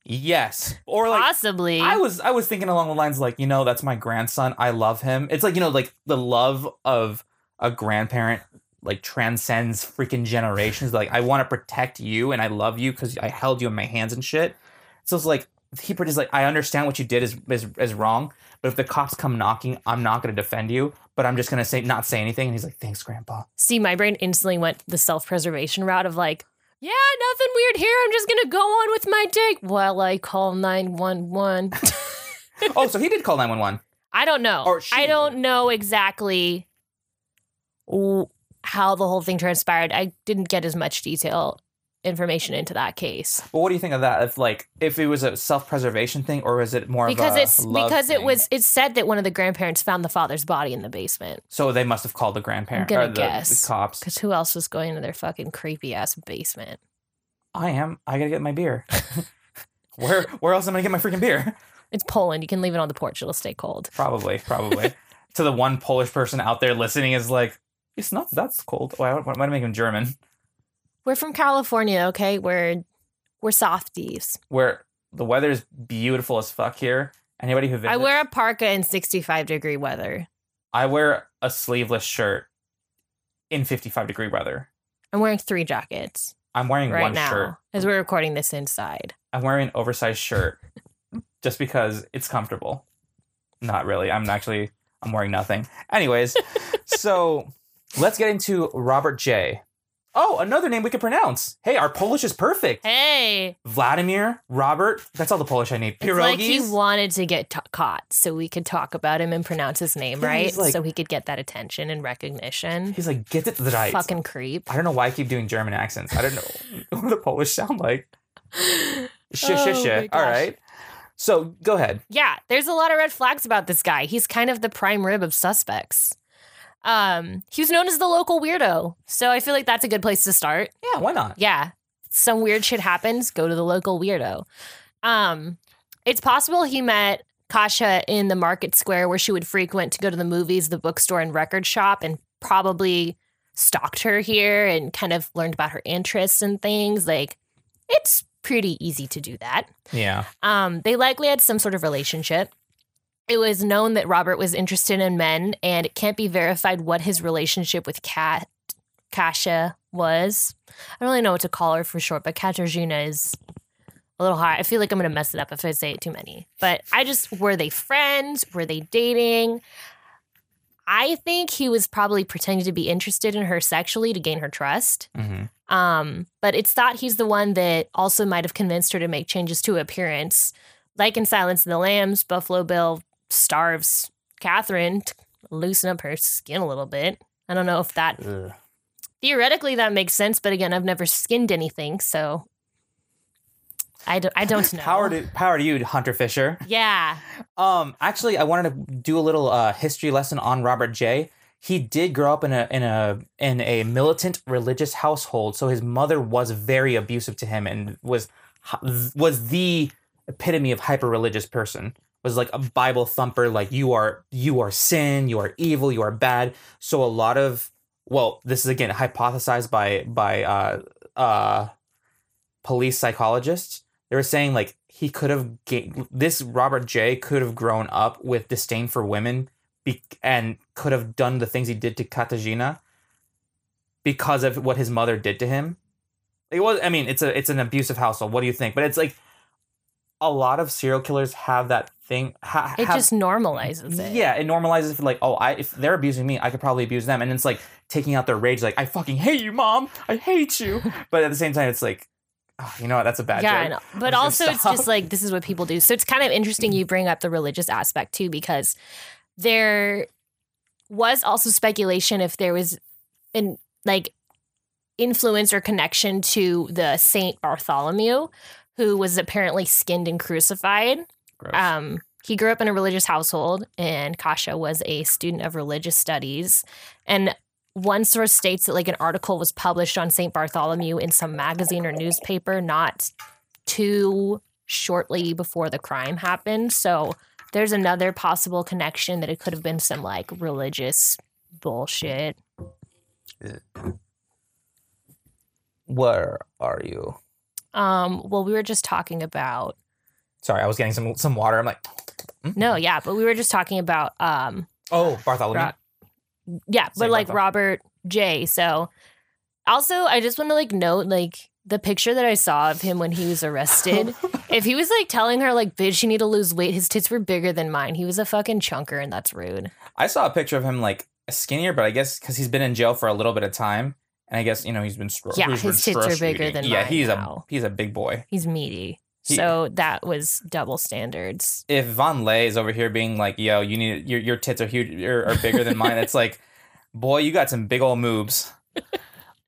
yes," or like Possibly. I was I was thinking along the lines like, you know, that's my grandson. I love him. It's like, you know, like the love of a grandparent like transcends freaking generations. Like I want to protect you and I love you cuz I held you in my hands and shit. So it's like he pretty like I understand what you did is is is wrong, but if the cops come knocking, I'm not going to defend you, but I'm just going to say not say anything and he's like, "Thanks, grandpa." See, my brain instantly went the self preservation route of like, yeah, nothing weird here. I'm just gonna go on with my day while I call nine one one. oh, so he did call 911. I don't know. Or she- I don't know exactly how the whole thing transpired. I didn't get as much detail information into that case Well, what do you think of that? If like if it was a self-preservation thing or was it more because of a it's because it was it said that one of the grandparents found the father's body in the basement. So they must have called the grandparents. I'm gonna or the, guess. the cops. Because who else was going to their fucking creepy ass basement? I am. I gotta get my beer. where where else am I gonna get my freaking beer? It's Poland. You can leave it on the porch. It'll stay cold. Probably, probably. to the one Polish person out there listening is like, it's not that's cold. Oh, why why why make him German? We're from California, okay? We're we're softies. Where the weather is beautiful as fuck here. Anybody who visits, I wear a parka in 65 degree weather. I wear a sleeveless shirt in 55 degree weather. I'm wearing three jackets I'm wearing right one now shirt. as we're recording this inside. I'm wearing an oversized shirt just because it's comfortable. Not really. I'm actually I'm wearing nothing. Anyways, so let's get into Robert J. Oh, another name we can pronounce. Hey, our Polish is perfect. Hey, Vladimir, Robert. That's all the Polish I need. it's like he wanted to get t- caught so we could talk about him and pronounce his name Yeah, right, like- so he could get that attention and recognition. He's like, get it right. Fucking creep. I don't know why I keep doing German accents. I don't know what the Polish sound like. Oh shit, my shit. All right. So go ahead. Yeah, there's a lot of red flags about this guy. He's kind of the prime rib of suspects. Um, he was known as the local weirdo, so I feel like that's a good place to start. Yeah, why not? yeah, some weird shit happens, go to the local weirdo. Um, it's possible he met Kasha in the market square where she would frequent to go to the movies, the bookstore, and record shop, and probably stalked her here and kind of learned about her interests and things. Like, it's pretty easy to do that. Yeah. Um, they likely had some sort of relationship. It was known that Robert was interested in men, and it can't be verified what his relationship with Kat Kasha was. I don't really know what to call her for short, but Katarzyna is a little hard. I feel like I'm gonna mess it up if I say it too many. But I just were they friends? Were they dating? I think he was probably pretending to be interested in her sexually to gain her trust. hmm Um, but it's thought he's the one that also might have convinced her to make changes to appearance. Like in Silence of the Lambs, Buffalo Bill starves Catherine to loosen up her skin a little bit. I don't know if that theoretically that makes sense, but again, I've never skinned anything, so I don't, I don't know. Power to power to you, Hunter Fisher. yeah. Um, actually, I wanted to do a little uh, history lesson on Robert J. He did grow up in a in a in a militant religious household, so his mother was very abusive to him and was was the epitome of hyper religious person. Was like a Bible thumper, like you are you are sin, you are evil, you are bad. So a lot of well, this is again hypothesized by by uh, uh, police psychologists. They were saying like he could have ga- this Robert J could have grown up with disdain for women be- and could have done the things he did to Katarzyna because of what his mother did to him. It was I mean it's a it's an abusive household. What do you think? But it's like a lot of serial killers have that thing. Ha- It have- just normalizes it. yeah, it normalizes like, oh, I if they're abusing me, I could probably abuse them, and it's like taking out their rage, like I fucking hate you, mom, I hate you. but at the same time, it's like, oh, you know what? That's a bad yeah, I joke. know. But also, it's just like this is what people do. So it's kind of interesting you bring up the religious aspect too, because there was also speculation if there was an like influence or connection to the Saint Bartholomew, who was apparently skinned and crucified. Gross. Um, he grew up in a religious household, and Kasha was a student of religious studies. And one source states that like an article was published on St. Bartholomew in some magazine or newspaper not too shortly before the crime happened. So there's another possible connection that it could have been some like religious bullshit. Where are you? Um, well, we were just talking about Sorry, I was getting some some water. I'm like, no, yeah, but we were just talking about um oh, Bartholomew. Ro- yeah, but like Robert J. So also I just want to like note like the picture that I saw of him when he was arrested. if he was like telling her like bitch you need to lose weight, his tits were bigger than mine. He was a fucking chunker and that's rude. I saw a picture of him like skinnier, but I guess because he's been in jail for a little bit of time, and I guess you know he's been stro- Yeah, he's been his tits are bigger eating. than yeah. mine he's now. a he's a big boy. He's meaty. He- so that was double standards. if Von Lay is over here being like, "Yo, you need your your tits are huge are, are bigger than mine," it's like, boy, you got some big old moves.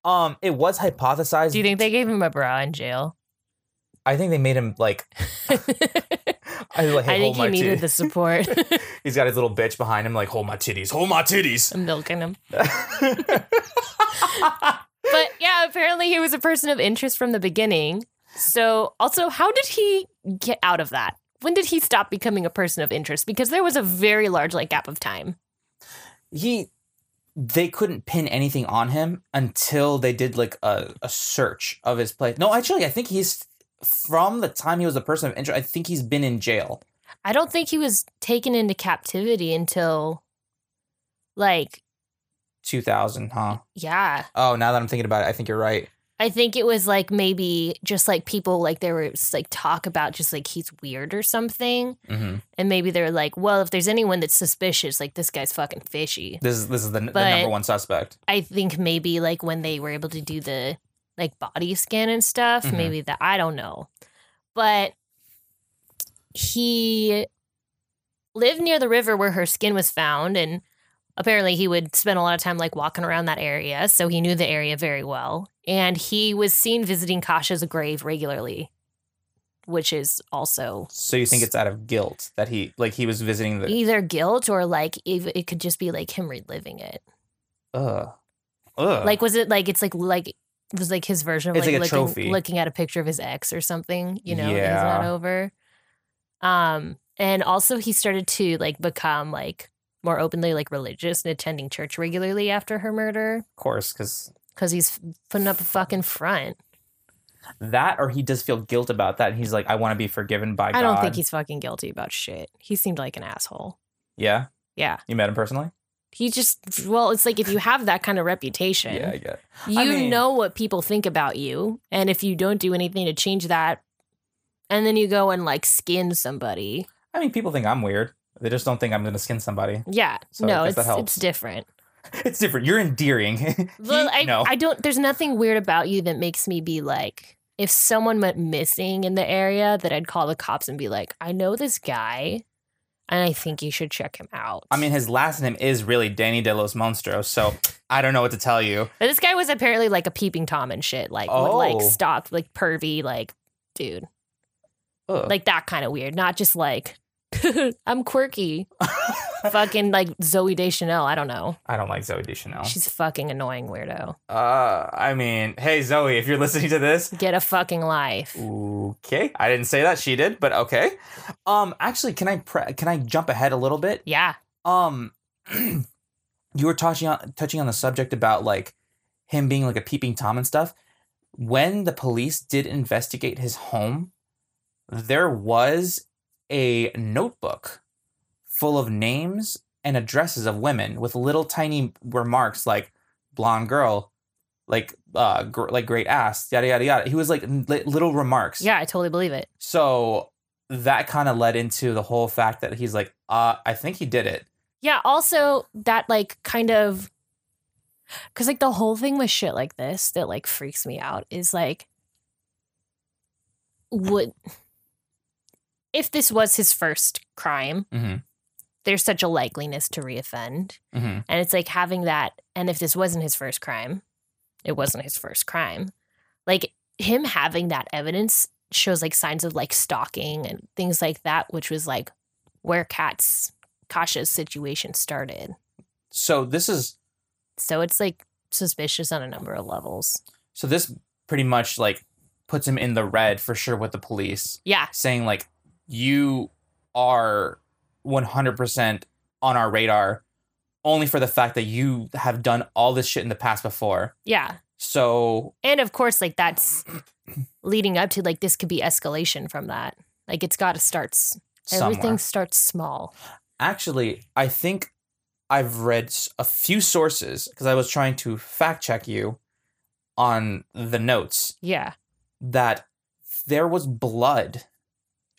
Um, it was hypothesized. Do you think they gave him a bra in jail? I think they made him like. I, like, hey, I think he needed the support. He's got his little bitch behind him, like, hold my titties, hold my titties. I'm milking him. But yeah, apparently he was a person of interest from the beginning. So, also, how did he get out of that? When did he stop becoming a person of interest? Because there was a very large like gap of time. he, they couldn't pin anything on him until they did like a, a search of his place. No, actually, I think he's from the time he was a person of interest. I think he's been in jail. I don't think he was taken into captivity until like 2000, huh? yeah. Oh, now that I'm thinking about it, I think you're right. I think it was like maybe just like people like there was like talk about just like he's weird or something. hmm And maybe they're like, well, if there's anyone that's suspicious, like this guy's fucking fishy. This is this is the, the number one suspect. I think maybe like when they were able to do the like body scan and stuff, Mhm. maybe that I don't know. But he lived near the river where her skin was found and apparently he would spend a lot of time like walking around that area, so he knew the area very well. And he was seen visiting Kasha's grave regularly, which is also So you think it's out of guilt that he like he was visiting the either guilt or like if it could just be like him reliving it. ugh ugh Like, was it like it's like like it was like his version of It's like, like a looking, trophy. looking at a picture of his ex or something, you know, that he's Yeah. not over. Um, and also he started to like become like more openly like religious and attending church regularly after her murder of course because because he's putting up a fucking front. that or he does feel guilt about that and he's like I want to be forgiven by God. I don't think he's fucking guilty about shit. He seemed like an asshole. yeah. Yeah. You met him personally? He just well, it's like if you have that kind of reputation, Yeah, I get. you I mean- know what people think about you and if you don't do anything to change that and then you go and like skin somebody I mean, people think I'm weird. They just don't think I'm gonna skin somebody. yeah So no it's it's different It's different. You're endearing. Well I, no. I don't there's nothing weird about you that makes me be like if someone went missing in the area that i'd call the cops and be like i know this guy and i think you should check him out I mean, his last name is really Danny De Los Monstros, so I don't know what to tell you. but this guy was apparently like a peeping tom and shit like would Oh. like stalk like pervy like dude Ugh. Like that kind of weird, not just like I'm quirky. fucking like Zooey Deschanel. I don't know. I don't like Zooey Deschanel. She's a fucking annoying weirdo. Uh, I mean, hey Zooey, if you're listening to this, Get a fucking life. okay. I didn't say that. She did, but okay. Um, actually, can I pre- can I jump ahead a little bit? Yeah. Um, you were touching on touching on the subject about like him being like a peeping tom and stuff. When the police did investigate his home, there was a notebook full of names and addresses of women with little tiny remarks like blonde girl, like uh, gr- like great ass, yada yada yada. He was like li- little remarks. Yeah, I totally believe it. So that kind of led into the whole fact that he's like, uh, I think he did it. Yeah, also that like kind of cuz like the whole thing with shit like this that like freaks me out is like would if this was his first crime, Mm-hmm. there's such a likeliness to reoffend. Mm-hmm. And it's like having that and if this wasn't his first crime, it wasn't his first crime. Like him having that evidence shows like signs of like stalking and things like that, which was like where Kat's Kasha's situation started. So this is So it's like suspicious on a number of levels. so this pretty much like puts him in the red for sure with the police, Yeah. saying like you are 100% on our radar only for the fact that you have done all this shit in the past before. Yeah. So And of course, like that's leading up to like this could be escalation from that. Like it's got to start, s- everything somewhere. starts small. Actually, I think I've read a few sources because I was trying to fact check you on the notes Yeah. that there was blood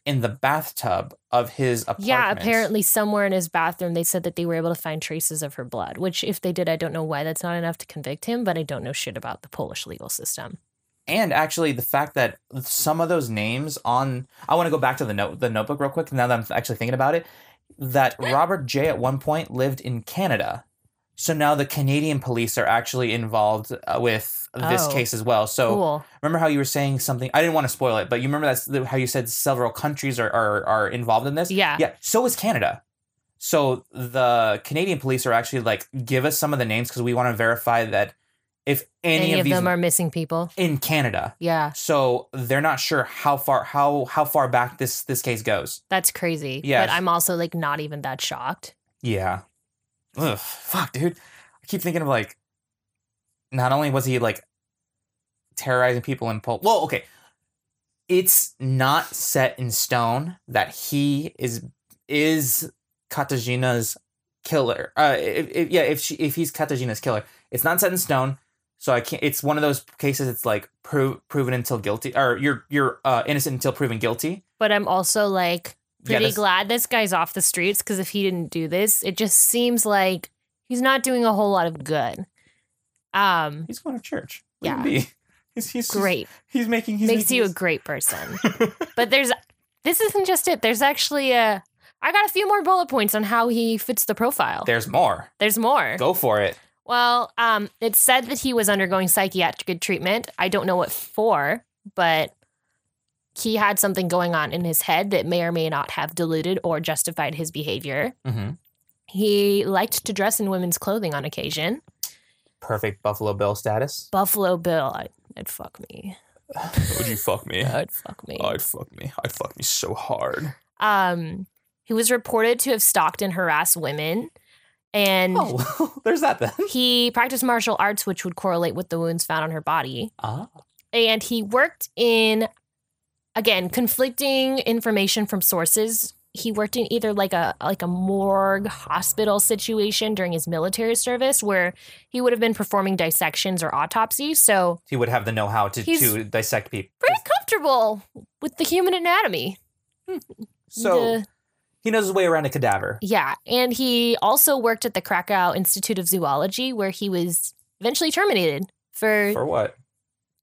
in the bathtub of his apartment. Yeah. Apparently, somewhere in his bathroom, they said that they were able to find traces of her blood, which if they did, I don't know why that's not enough to convict him, but I don't know shit about the Polish legal system. and actually the fact that some of those names on I want to go back to the note the notebook real quick now that I'm actually thinking about it that Robert J at one point lived in Canada. So now the Canadian police are actually involved uh, with this Oh. case as well. So cool. remember how you were saying something I didn't want to spoil it, but you remember that's how you said several countries are, are are involved in this? Yeah. Yeah, so is Canada. So the Canadian police are actually like give us some of the names because we want to verify that if any, Any, of, of these them are missing people. in Canada. Yeah. So they're not sure how far how how far back this this case goes. That's crazy. Yeah. But I'm also like not even that shocked. Yeah. Ugh, fuck, dude. I keep thinking of like not only was he like terrorizing people in Poland. Well, okay. It's not set in stone that he is is Katarzyna's killer. Uh if, if, yeah, if she if he's Katarzyna's killer. It's not set in stone. So I can't it's one of those cases it's like pro- proven until guilty or you're you're uh, innocent until proven guilty. But I'm also like Yeah, pretty that's- glad this guy's off the streets because if he didn't do this, it just seems like he's not doing a whole lot of good. Um, He's going to church. Yeah. He's, he's great. He's making he's Makes making you a great person. but there's this isn't just it. There's actually a I got a few more bullet points on how he fits the profile. There's more. There's more. Go for it. Well, um, it said that he was undergoing psychiatric treatment. I don't know what for, but he had something going on in his head that may or may not have diluted or justified his behavior. Mm-hmm. He liked to dress in women's clothing on occasion. Perfect Buffalo Bill status. Buffalo Bill, I, I'd fuck me. Would you fuck me? I'd fuck me. I'd fuck me. I'd fuck me so hard. Um, he was reported to have stalked and harassed women, and Oh, there's that then. he practiced martial arts, which would correlate with the wounds found on her body. Ah. and he worked in again conflicting information from sources he worked in either like a like a morgue hospital situation during his military service where he would have been performing dissections or autopsies so He would have the know-how to, to dissect people. pretty comfortable with the human anatomy hmm. So The- he knows his way around a cadaver. yeah and he also worked at the krakow institute of zoology where he was eventually terminated for, For what?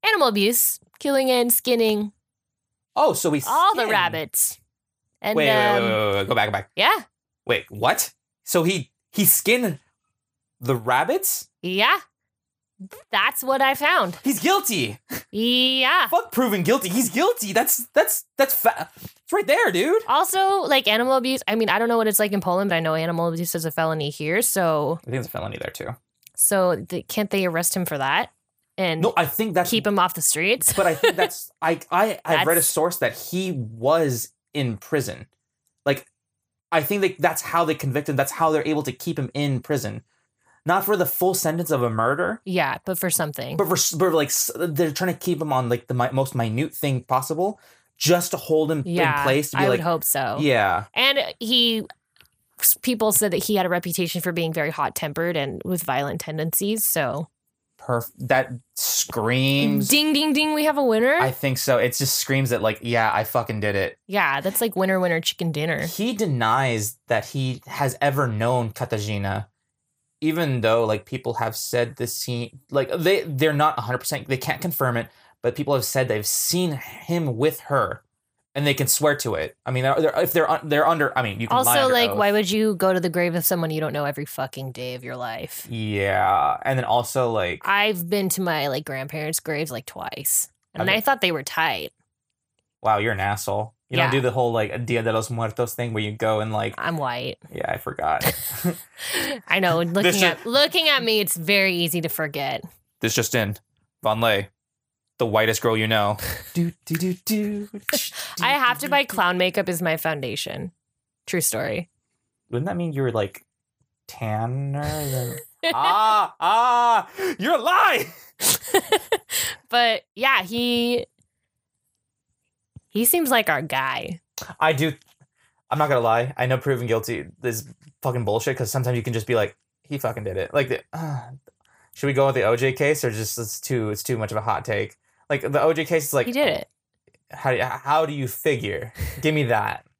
animal abuse killing and skinning Oh, so we all the rabbits and Wait, wait, wait, um, wait, wait, wait, go back, go back. yeah Wait, what? So he he skinned the rabbits? Yeah. That's what I found. He's guilty. Yeah. Fuck proven guilty. He's guilty. That's that's that's fa- it's right there, dude. Also, like animal abuse. I mean, I don't know what it's like in Poland, but I know animal abuse is a felony here. So, I think it's a felony there too. so th- can't they arrest him for that and No, I think that's keep him off the streets? but I think that's I I I've read a source that he was in prison. Like I think that that's how they convict him. That's how they're able to keep him in prison. Not for the full sentence of a murder, Yeah, but for something. but for, for like they're trying to keep him on like the mi- most minute thing possible just to hold him yeah, in place to be I like would hope so. yeah. And he, people said that he had a reputation for being very hot tempered and with violent tendencies. So, That screams ding, ding, ding, we have a winner. I think so. It just screams that like, yeah, I fucking did it. yeah, that's like winner, winner, chicken dinner. He denies that he has ever known Katarzyna, even though like people have said this scene like they they're not 100% they can't confirm it, but people have said they've seen him with her and they can swear to it. I mean, they're, if they're un- they're under I mean, you can Also, like, oath. why would you go to the grave of someone you don't know every fucking day of your life? Yeah, and then also like I've been to my like grandparents' graves like twice, and Okay. I thought they were tight. wow, you're an asshole. You Yeah. don't do the whole like Dia de los Muertos thing where you go and like I'm white. yeah, I forgot. I know. Looking should- at looking at me, it's very easy to forget. this just in. Von Lay, the whitest girl you know. do, do, do, do, I have to buy clown makeup as my foundation. True story. Wouldn't that mean you're like tanner than Ah ah you're a lie. but yeah, he he seems like our guy. I do I'm not gonna lie. I know proven guilty is fucking bullshit because sometimes you can just be like, he fucking did it. Like the uh, should we go with the OJ case or just it's too it's too much of a hot take? Like the OJ case is like He did it. how how do you figure? Give me that.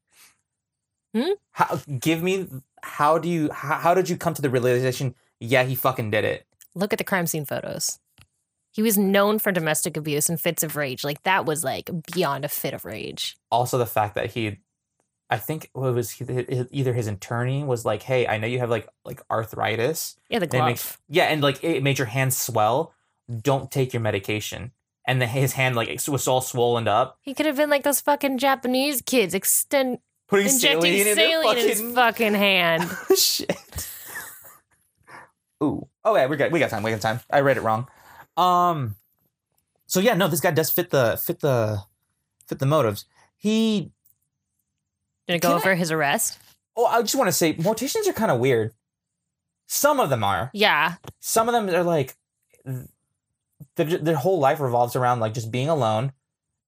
Hmm? How give me how do you how, how did you come to the realization? Yeah, he fucking did it. Look at the crime scene photos. He was known for domestic abuse and fits of rage. Like that was like beyond a fit of rage. Also, the fact that he, I think it was he- he- either his attorney was like, "Hey, I know you have like like arthritis. Yeah, the glove. Yeah, and like it made your hands swell. Don't take your medication." And then his hand like was all swollen up. He could have been like those fucking Japanese kids, extend Putting injecting saline in, their saline in his fucking- fucking hand. Shit. Ooh. Oh yeah, we got we got time. We got time. I read it wrong. Um. So yeah, no, this guy does fit the fit the fit the motives. He. Gonna go Can I- his arrest. Oh, I just want to say, morticians are kind of weird. Some of them are. Yeah, Some of them are like, their their whole life revolves around like just being alone,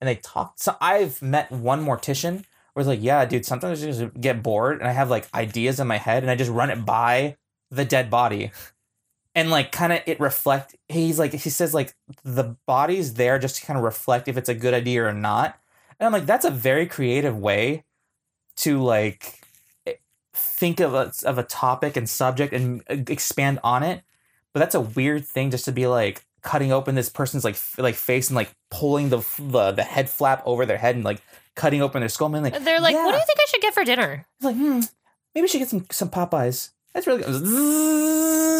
and they talk. So I've met one mortician where it's like, yeah, dude, sometimes I just get bored and I have like ideas in my head and I just run it by the dead body, and like kind of it reflect. He's like he says like the body's there just to kind of reflect if it's a good idea or not. And I'm like, that's a very creative way to like think of a of a topic and subject and uh, expand on it. But that's a weird thing just to be like cutting open this person's like f- like face and like pulling the f- the, the head flap over their head and like cutting open their skull. And like they're like, "What do you think I should get for dinner?" It's like, hmm, maybe we should get some some Popeyes. That's really good.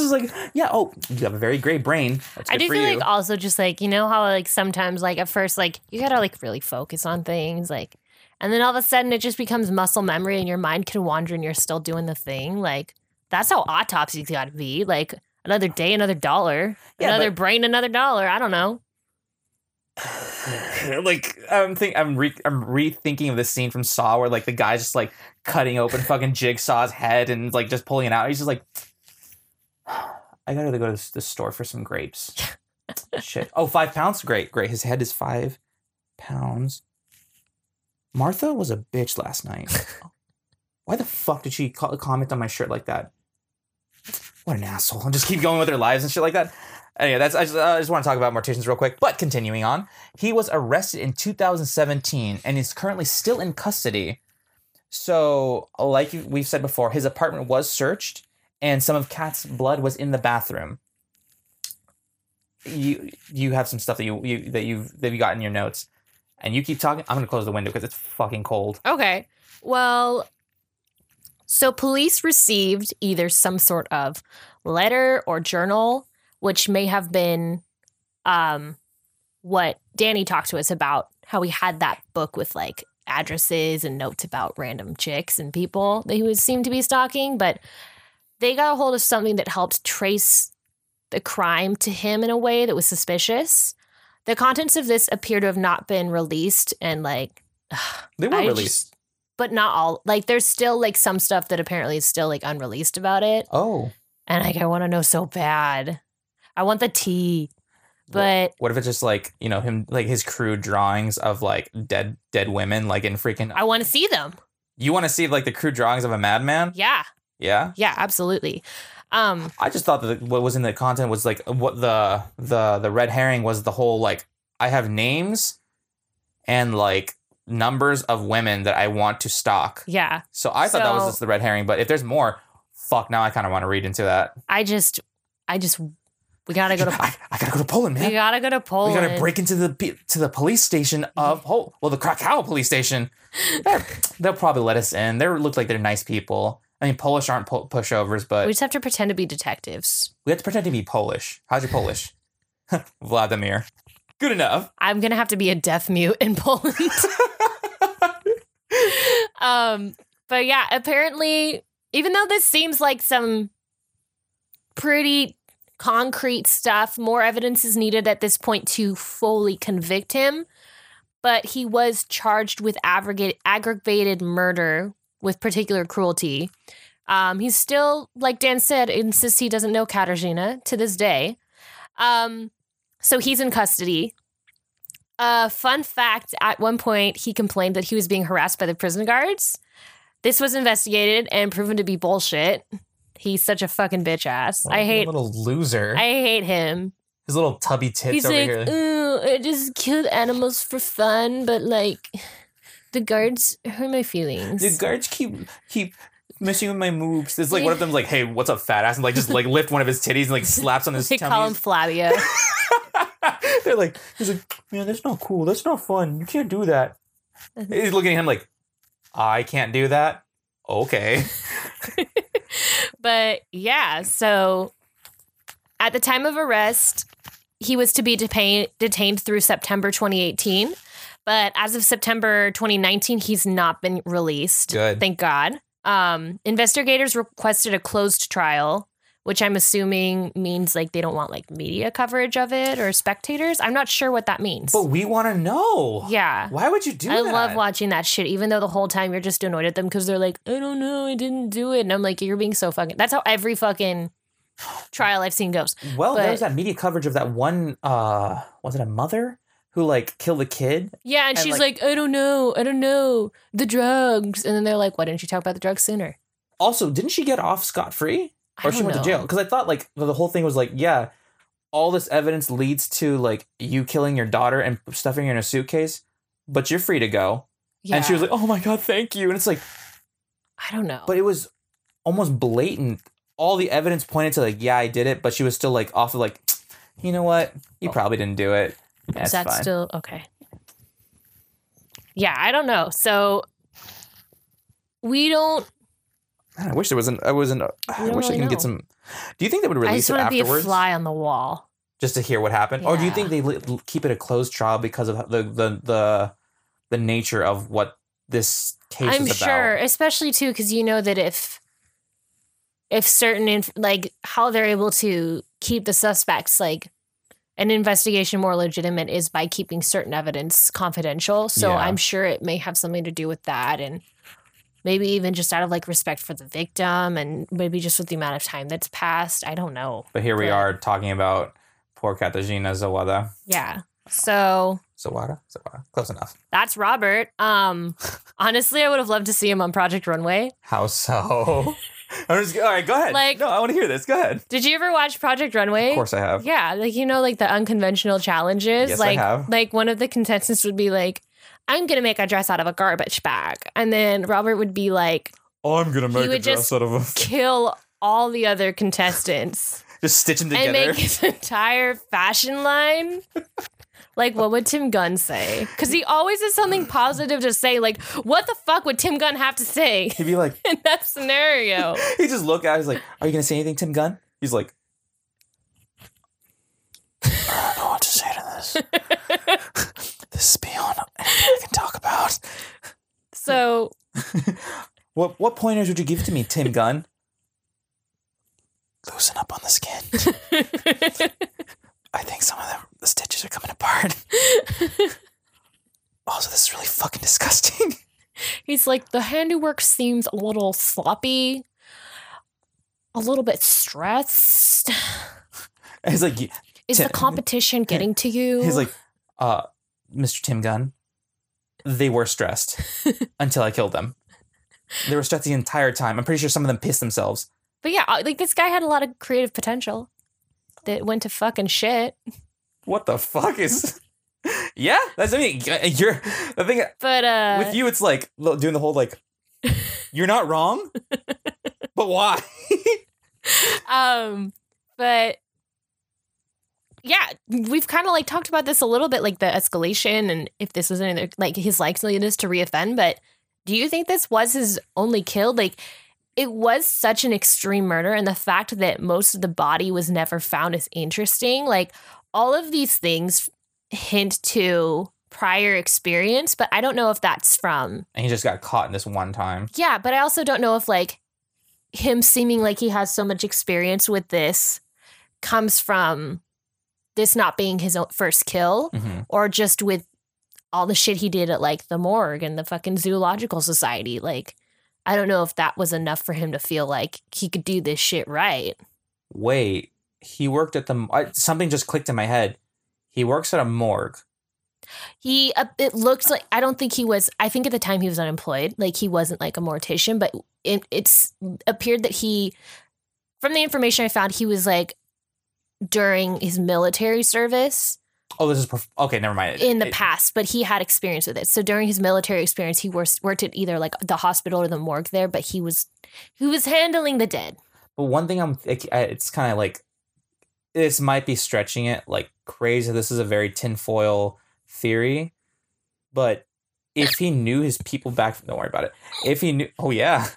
It's like, yeah, oh, you have a very great brain. That's I do feel you. like also just like you know how like sometimes like at first like you gotta like really focus on things like, and then all of a sudden it just becomes muscle memory and your mind can wander and you're still doing the thing. Like that's how autopsies got to be. Like another day, another dollar, Yeah, another but- brain, another dollar. I don't know. like I'm think I'm re- I'm rethinking of this scene from Saw where like the guy's just like cutting open fucking Jigsaw's head and like just pulling it out. He's just like, I gotta go to the, the store for some grapes. Shit. Oh, five pounds. Great, great. His head is five pounds. Martha was a bitch last night. Why the fuck did she co- comment on my shirt like that? What an asshole! And just keep going with their lives and shit like that. Anyway, that's I just, I just want to talk about morticians real quick. But continuing on, he was arrested in 2017 and is currently still in custody. So, like we've said before, his apartment was searched, and some of Kat's blood was in the bathroom. You you have some stuff that you, you that you've that you got in your notes, and you keep talking. I'm gonna close the window because it's fucking cold. Okay. Well, so police received either some sort of letter or journal, which may have been um, what Danny talked to us about, how he had that book with like addresses and notes about random chicks and people that he would seem to be stalking, but they got a hold of something that helped trace the crime to him in a way that was suspicious. The contents of this appear to have not been released and like They were I just- released. But not all like there's still like some stuff that apparently is still like unreleased about it. oh. And like I want to know so bad. I want the tea. But What if it's just like, you know, him like his crude drawings of like dead dead women like in freaking I want to see them. You want to see like the crude drawings of a madman? Yeah. Yeah. Yeah, absolutely. Um I just thought that what was in the content was like what the the the red herring was the whole like I have names and like numbers of women that I want to stalk. yeah. So I thought that was just the red herring, but if there's more, fuck now I kind of want to read into that. I just I just we got to go to I, I gotta go to Poland, man. we got to go to Poland. We gotta break into the to the police station of Pol- well the Krakow police station. They'll probably let us in. They look like they're nice people. I mean, Polish aren't po- pushovers, but we just have to pretend to be detectives. We have to pretend to be Polish. How's your Polish? Vladimir. Good enough. I'm going to have to be a deaf mute in Poland. um but yeah, apparently even though this seems like some pretty concrete stuff, more evidence is needed at this point to fully convict him. But he was charged with aggravated murder with particular cruelty. Um, he's still, like Dan said, insists he doesn't know Katarzyna to this day. Um, so he's in custody. Uh, fun fact at one point, he complained that he was being harassed by the prison guards. This was investigated and proven to be bullshit. He's such a fucking bitch ass. I hate little loser. I hate him. His little tubby tits He's over like, here. ooh, I just killed animals for fun, but like the guards hurt my feelings. The guards keep keep messing with my moves. It's like one of them like, hey, what's up, fat ass? And like just like lift one of his titties and like slaps on his they call him tummy. They're like, he's like, man, that's not cool. That's not fun. You can't do that. He's looking at him like, I can't do that. Okay. but yeah, so at the time of arrest, he was to be detain- detained through September 2018. But as of September 2019, he's not been released. Good. Thank God. Um, investigators requested a closed trial, which I'm assuming means like they don't want like media coverage of it or spectators. I'm not sure what that means. But we want to know. yeah. Why would you do that? I that? love watching that shit, even though the whole time you're just annoyed at them because they're like, I don't know, I didn't do it. And I'm like, you're being so fucking. That's how every fucking trial I've seen goes. Well, there But- was that media coverage of that one. uh Was it a mother who like killed a kid? Yeah, and, And, she's like- like, I don't know, I don't know, the drugs. And then they're like, why didn't you talk about the drugs sooner? Also, didn't she get off scot free, or she went know. to jail? Because I thought like the the whole thing was like, yeah, all this evidence leads to like you killing your daughter and stuffing her in a suitcase, but you're free to go. Yeah. And she was like, oh my god, thank you. And it's like, I don't know. but it was almost blatant. All the evidence pointed to like, yeah, I did it, but she was still like off of like, you know what, you oh. probably didn't do it. That's Is that fine. still okay? Yeah, I don't know. So we don't. I wish there wasn't. I wasn't. Uh, I don't wish I really can get some. Do you think they would I release it want to be a afterwards, fly on the wall. just to hear what happened, or do you think they li- keep it a closed trial because of the the the the nature of what this case I'm sure, especially too, because you know that if if certain inf- like how they're able to keep the suspects like an investigation more legitimate is by keeping certain evidence confidential. So Yeah. I'm sure it may have something to do with that, and maybe even just out of like respect for the victim, and maybe just with the amount of time that's passed. I don't know. But here we But- are talking about poor Katarzyna Zawada. Yeah. So Zawada, Zawada, close enough. that's Robert. Um, honestly, I would have loved to see him on Project Runway. How so? Just, all right, go ahead. Like- no, I want to hear this. Go ahead. Did you ever watch Project Runway? Of course, I have. Yeah, like you know, like the unconventional challenges. Yes, I have. like one of the contestants would be like, "I'm gonna make a dress out of a garbage bag," and then Robert would be like, I'm gonna make a would dress just- out of a "Kill all the other contestants just stitch them together. and together. make his entire fashion line." Like, what would Tim Gunn say? Because he always has something positive to say. Like, what the fuck would Tim Gunn have to say He'd be like, in that scenario? he just look at. it, He's like, "Are you gonna say anything, Tim Gunn?" He's like, "I don't know what to say to this this is beyond anything I can talk about? So, what what pointers would you give to me, Tim Gunn? Loosen up on the skin. I think some of the, the stitches are coming apart. also, this is really fucking disgusting. He's like, the handiwork seems a little sloppy, a little bit stressed. He's like, is Tim, the competition getting to you? He's like, uh, Mr. Tim Gunn. They were stressed until I killed them. They were stressed the entire time. I'm pretty sure some of them pissed themselves. but yeah, uh, like this guy had a lot of creative potential that went to fucking shit. What the fuck is? yeah, that's I mean, you're the thing But uh, with you. It's like doing the whole like, you're not wrong, but why? um, but yeah, we've kind of like talked about this a little bit, like the escalation and if this was anything like his likeliness to reoffend. But do you think this was his only kill? Like, it was such an extreme murder, and the fact that most of the body was never found is interesting. Like, all of these things hint to prior experience, but I don't know if that's from and he just got caught in this one time. yeah, but I also don't know if like him seeming like he has so much experience with this comes from this not being his own first kill hmm or just with all the shit he did at like the morgue and the fucking zoological society. Like, I don't know if that was enough for him to feel like he could do this shit right. Wait, he worked at the. I, something just clicked in my head. He works at a morgue. He, uh, it looks like, I don't think he was, I think at the time he was unemployed. Like, he wasn't like a mortician, but it, it's appeared that he, from the information I found, he was like during his military service Oh, this is prof- okay. Never mind. in the It- past, but he had experience with it. So during his military experience, he worked, worked at either like the hospital or the morgue there, but he was, he was handling the dead. But one thing I'm, it's kind of like, this might be stretching it like crazy. This is a very tinfoil theory, but if he knew his people back, don't worry about it. If he knew, oh yeah,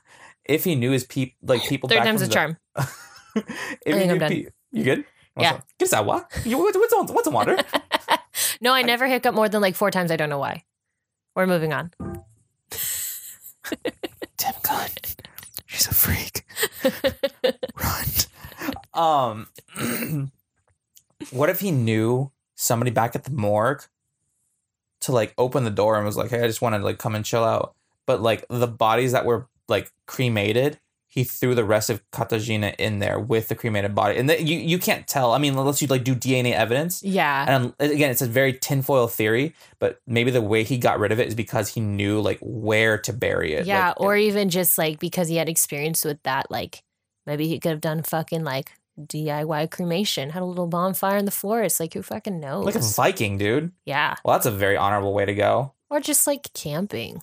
if he knew his people, like people Third back time's a charm. the, if he think I'm done. pe- you good? Yeah. Get that what? What's, what's on? What's on water? no, I never hiccup more than like four times. I don't know why. We're moving on. Tim Gunn, she's a freak. Run. Um, what if he knew somebody back at the morgue to like open the door and was like, "Hey, I just want to like come and chill out," but like the bodies that were like cremated. He threw the rest of Katarzyna in there with the cremated body, and the, you you can't tell. I mean, unless you like do DNA evidence, Yeah. and um, again, it's a very tinfoil theory, but maybe the way he got rid of it is because he knew like where to bury it. Yeah, like, or even just like because he had experience with that, like maybe he could have done fucking like DIY cremation, had a little bonfire in the forest. Like who fucking knows? like a Viking, dude. yeah, Well, that's a very honorable way to go. or just like camping,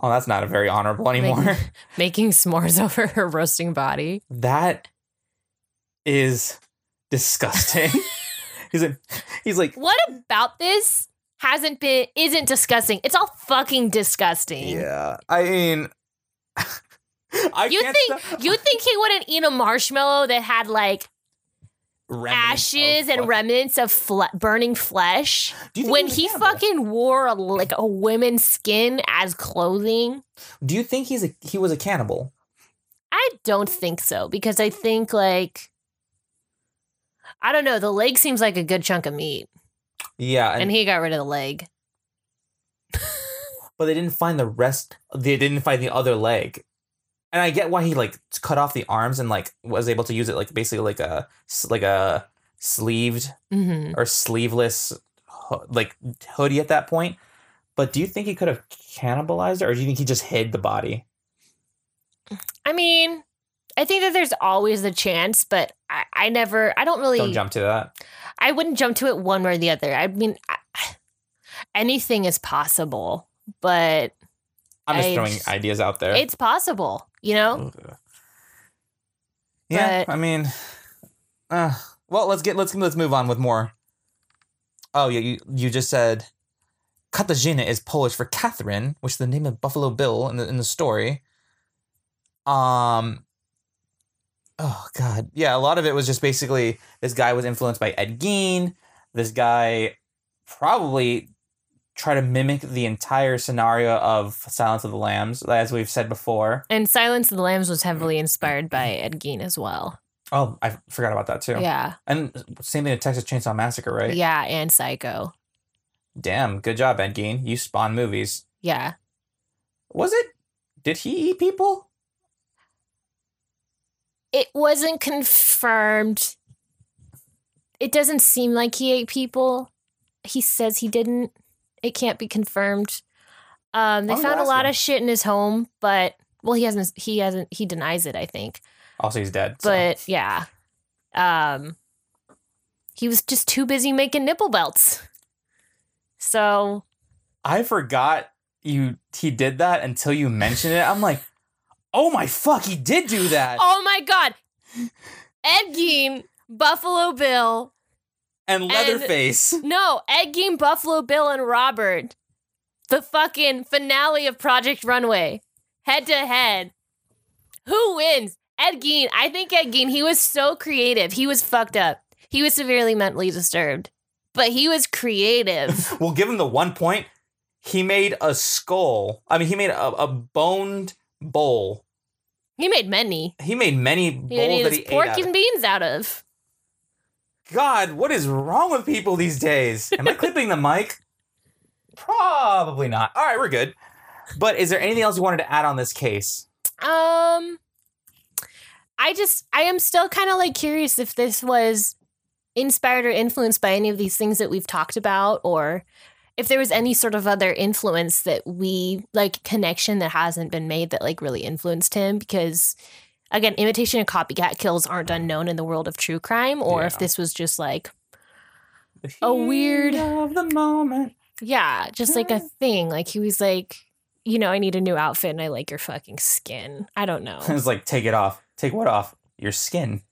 Oh, that's not a very honorable anymore. making s'mores over her roasting body. that is disgusting. he's like, he's like, What about this hasn't been isn't disgusting? It's all fucking disgusting. yeah. I mean, I You think stop- you think he wouldn't eat a marshmallow that had like ashes and remnants of fle- burning flesh Do you think when a he fucking wore a, like a woman's skin as clothing? Do you think he's a he was a cannibal? I don't think so because I think like I don't know. The leg seems like a good chunk of meat, Yeah, and, and, he got rid of the leg. but they didn't find the rest. They didn't find the other leg. And I get why he like cut off the arms and like was able to use it like basically like a like a sleeved hmm or sleeveless ho- like hoodie at that point. But do you think he could have cannibalized it, or do you think he just hid the body? I mean, I think that there's always the chance, but I, I never. I don't really. Don't jump to that. I wouldn't jump to it one way or the other. I mean, I, anything is possible, but I'm just I throwing just- ideas out there. it's possible. You know? Yeah, But- I mean, uh, well, let's get let's let's move on with more. Oh yeah, you you just said Katarzyna is Polish for Catherine, which is the name of Buffalo Bill in the in the story. Um. Oh God, yeah. A lot of it was just basically this guy was influenced by Ed Gein. This guy probably try to mimic the entire scenario of Silence of the Lambs, as we've said before. And Silence of the Lambs was heavily inspired by Ed Gein as well. Oh, I forgot about that too. Yeah. And same thing with Texas Chainsaw Massacre, right? Yeah, and Psycho. Damn, good job, Ed Gein. You spawn movies. Yeah. Was it? Did he eat people? It wasn't confirmed. It doesn't seem like he ate people. He says he didn't. It can't be confirmed. Um, they I'll found a lot him. of shit in his home, but well, he hasn't. He hasn't. He denies it. I think. Also, he's dead. so- But yeah, um, he was just too busy making nipple belts. So I forgot you he did that until you mentioned it. I'm like, oh my fuck, he did do that. Oh my god. Ed Gein, Buffalo Bill. And Leatherface. No, Ed Gein, Buffalo Bill, and Robert. The fucking finale of Project Runway. Head to head. Who wins? Ed Gein. I think Ed Gein, he was so creative. He was fucked up. He was severely mentally disturbed. But he was creative. we'll give him the one point. He made a skull. I mean, he made a, a boned bowl. he made many. He made many He bowls made that he ate pork of. and beans out of. God, what is wrong with people these days? Am I clipping the mic? Probably not. All right, we're good. But is there anything else you wanted to add on this case? Um, I just I am still kind of like curious if this was inspired or influenced by any of these things that we've talked about, or if there was any sort of other influence that we like connection that hasn't been made that like really influenced him. Because again, imitation and copycat kills aren't unknown in the world of true crime, or if this was just like A weird- of the moment. yeah, just like a thing. Like he was like. You know, I need a new outfit and I like your fucking skin. I don't know. It's like, take it off. Take what off? Your skin.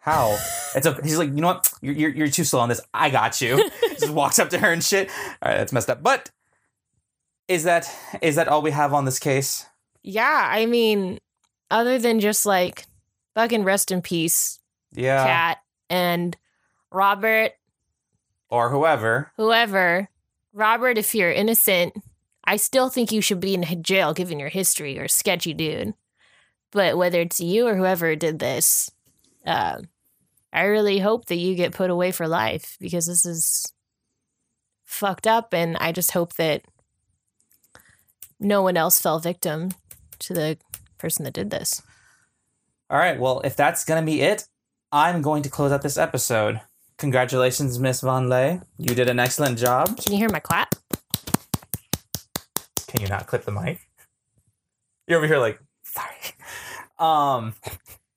How? It's a. He's like, you know what? You're, you're, you're too slow on this. I got you. Just walks up to her and shit. All right, that's messed up. But is that is that all we have on this case? Yeah, I mean, other than just like fucking rest in peace, Yeah. Cat and Robert, Or whoever. whoever. Robert, if you're innocent, I still think you should be in jail given your history. You're a sketchy dude. But whether it's you or whoever did this, uh, I really hope that you get put away for life because this is fucked up. And I just hope that no one else fell victim to the person that did this. All right. Well, if that's gonna be it, I'm going to close out this episode. Congratulations, Miss Von Lay. You did an excellent job. Can you hear my clap? Can you not clip the mic? You're over here like, sorry. Um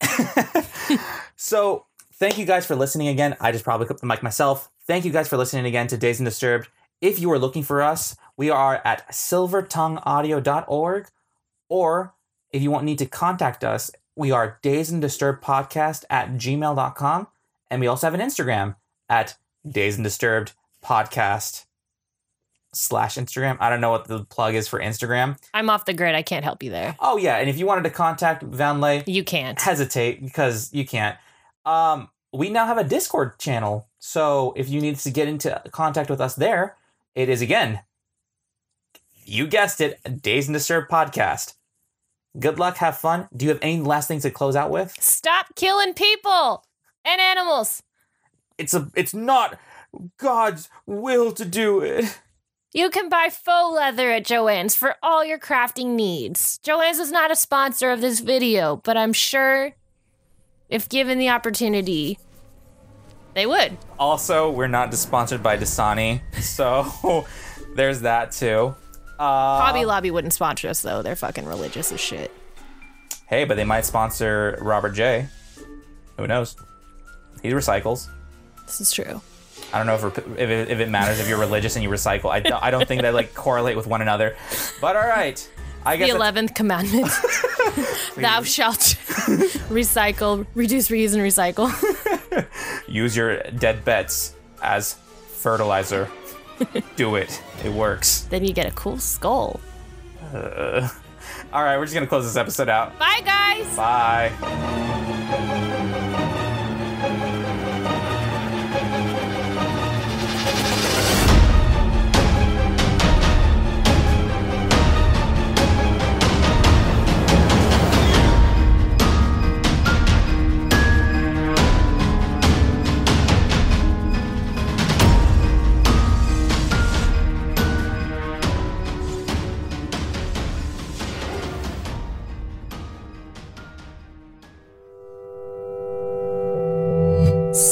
so thank you guys for listening again. I just probably clipped the mic myself. Thank you guys for listening again to Days and Disturbed. If you are looking for us, we are at silvertongueaudio.org. Or if you want need to contact us, we are Days and Disturbed Podcast at gmail.com. And we also have an Instagram at Days and Disturbed Podcast slash Instagram. I don't know what the plug is for Instagram. I'm off the grid. I can't help you there. Oh yeah, and if you wanted to contact Van Lay, You can't. hesitate because you can't. Um, we now have a Discord channel, so if you need to get into contact with us there, it is again, you guessed it, Days and Disturbed podcast. Good luck, have fun. Do you have any last things to close out with? Stop killing people and animals. It's a, it's not God's will to do it. You can buy faux leather at Joann's for all your crafting needs. Joann's is not a sponsor of this video, but I'm sure if given the opportunity, they would. Also, we're not sponsored by Dasani, so there's that too. Uh, Hobby Lobby wouldn't sponsor us though. They're fucking religious as shit. Hey, but they might sponsor Robert J. Who knows? He recycles. This is true. I don't know if, if, it, if it matters if you're religious and you recycle. I, don't- I don't think they like correlate with one another. But all right, I guess The eleventh commandment: Thou shalt recycle, reduce, reuse, and recycle. use your dead bets as fertilizer. Do it. It works. then you get a cool skull. Uh, all right, we're just gonna close this episode out. Bye, guys. Bye.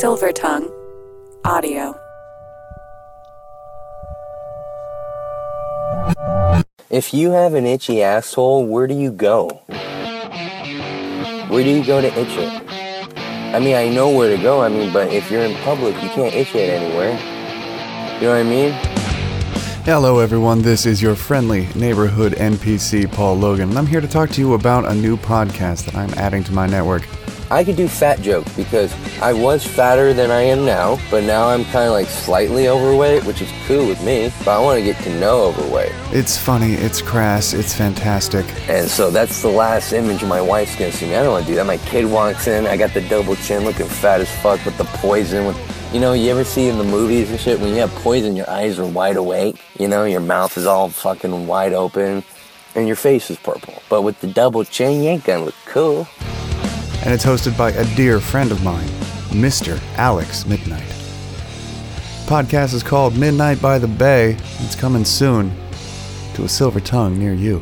Silver Tongue Audio. If you have an itchy asshole, where do you go? Where do you go to itch it? I mean, I know where to go, I mean, but if you're in public, you can't itch it anywhere. You know what I mean? Hello, everyone. This is your friendly neighborhood NPC, Paul Logan, and I'm here to talk to you about a new podcast that I'm adding to my network. I could do fat jokes because I was fatter than I am now, but now I'm kind of like slightly overweight, which is cool with me. But I want to get to know overweight. It's funny, it's crass, it's fantastic. And so that's the last image my wife's gonna see me. I don't want to do that. My kid walks in, I got the double chin, looking fat as fuck with the poison. With, you know, you ever see in the movies and shit when you have poison, your eyes are wide awake. You know, your mouth is all fucking wide open, and your face is purple. But with the double chin, you ain't gonna look cool. And it's hosted by a dear friend of mine, Mr. Alex Midnight. Podcast is called Midnight by the Bay. It's coming soon to a silver tongue near you.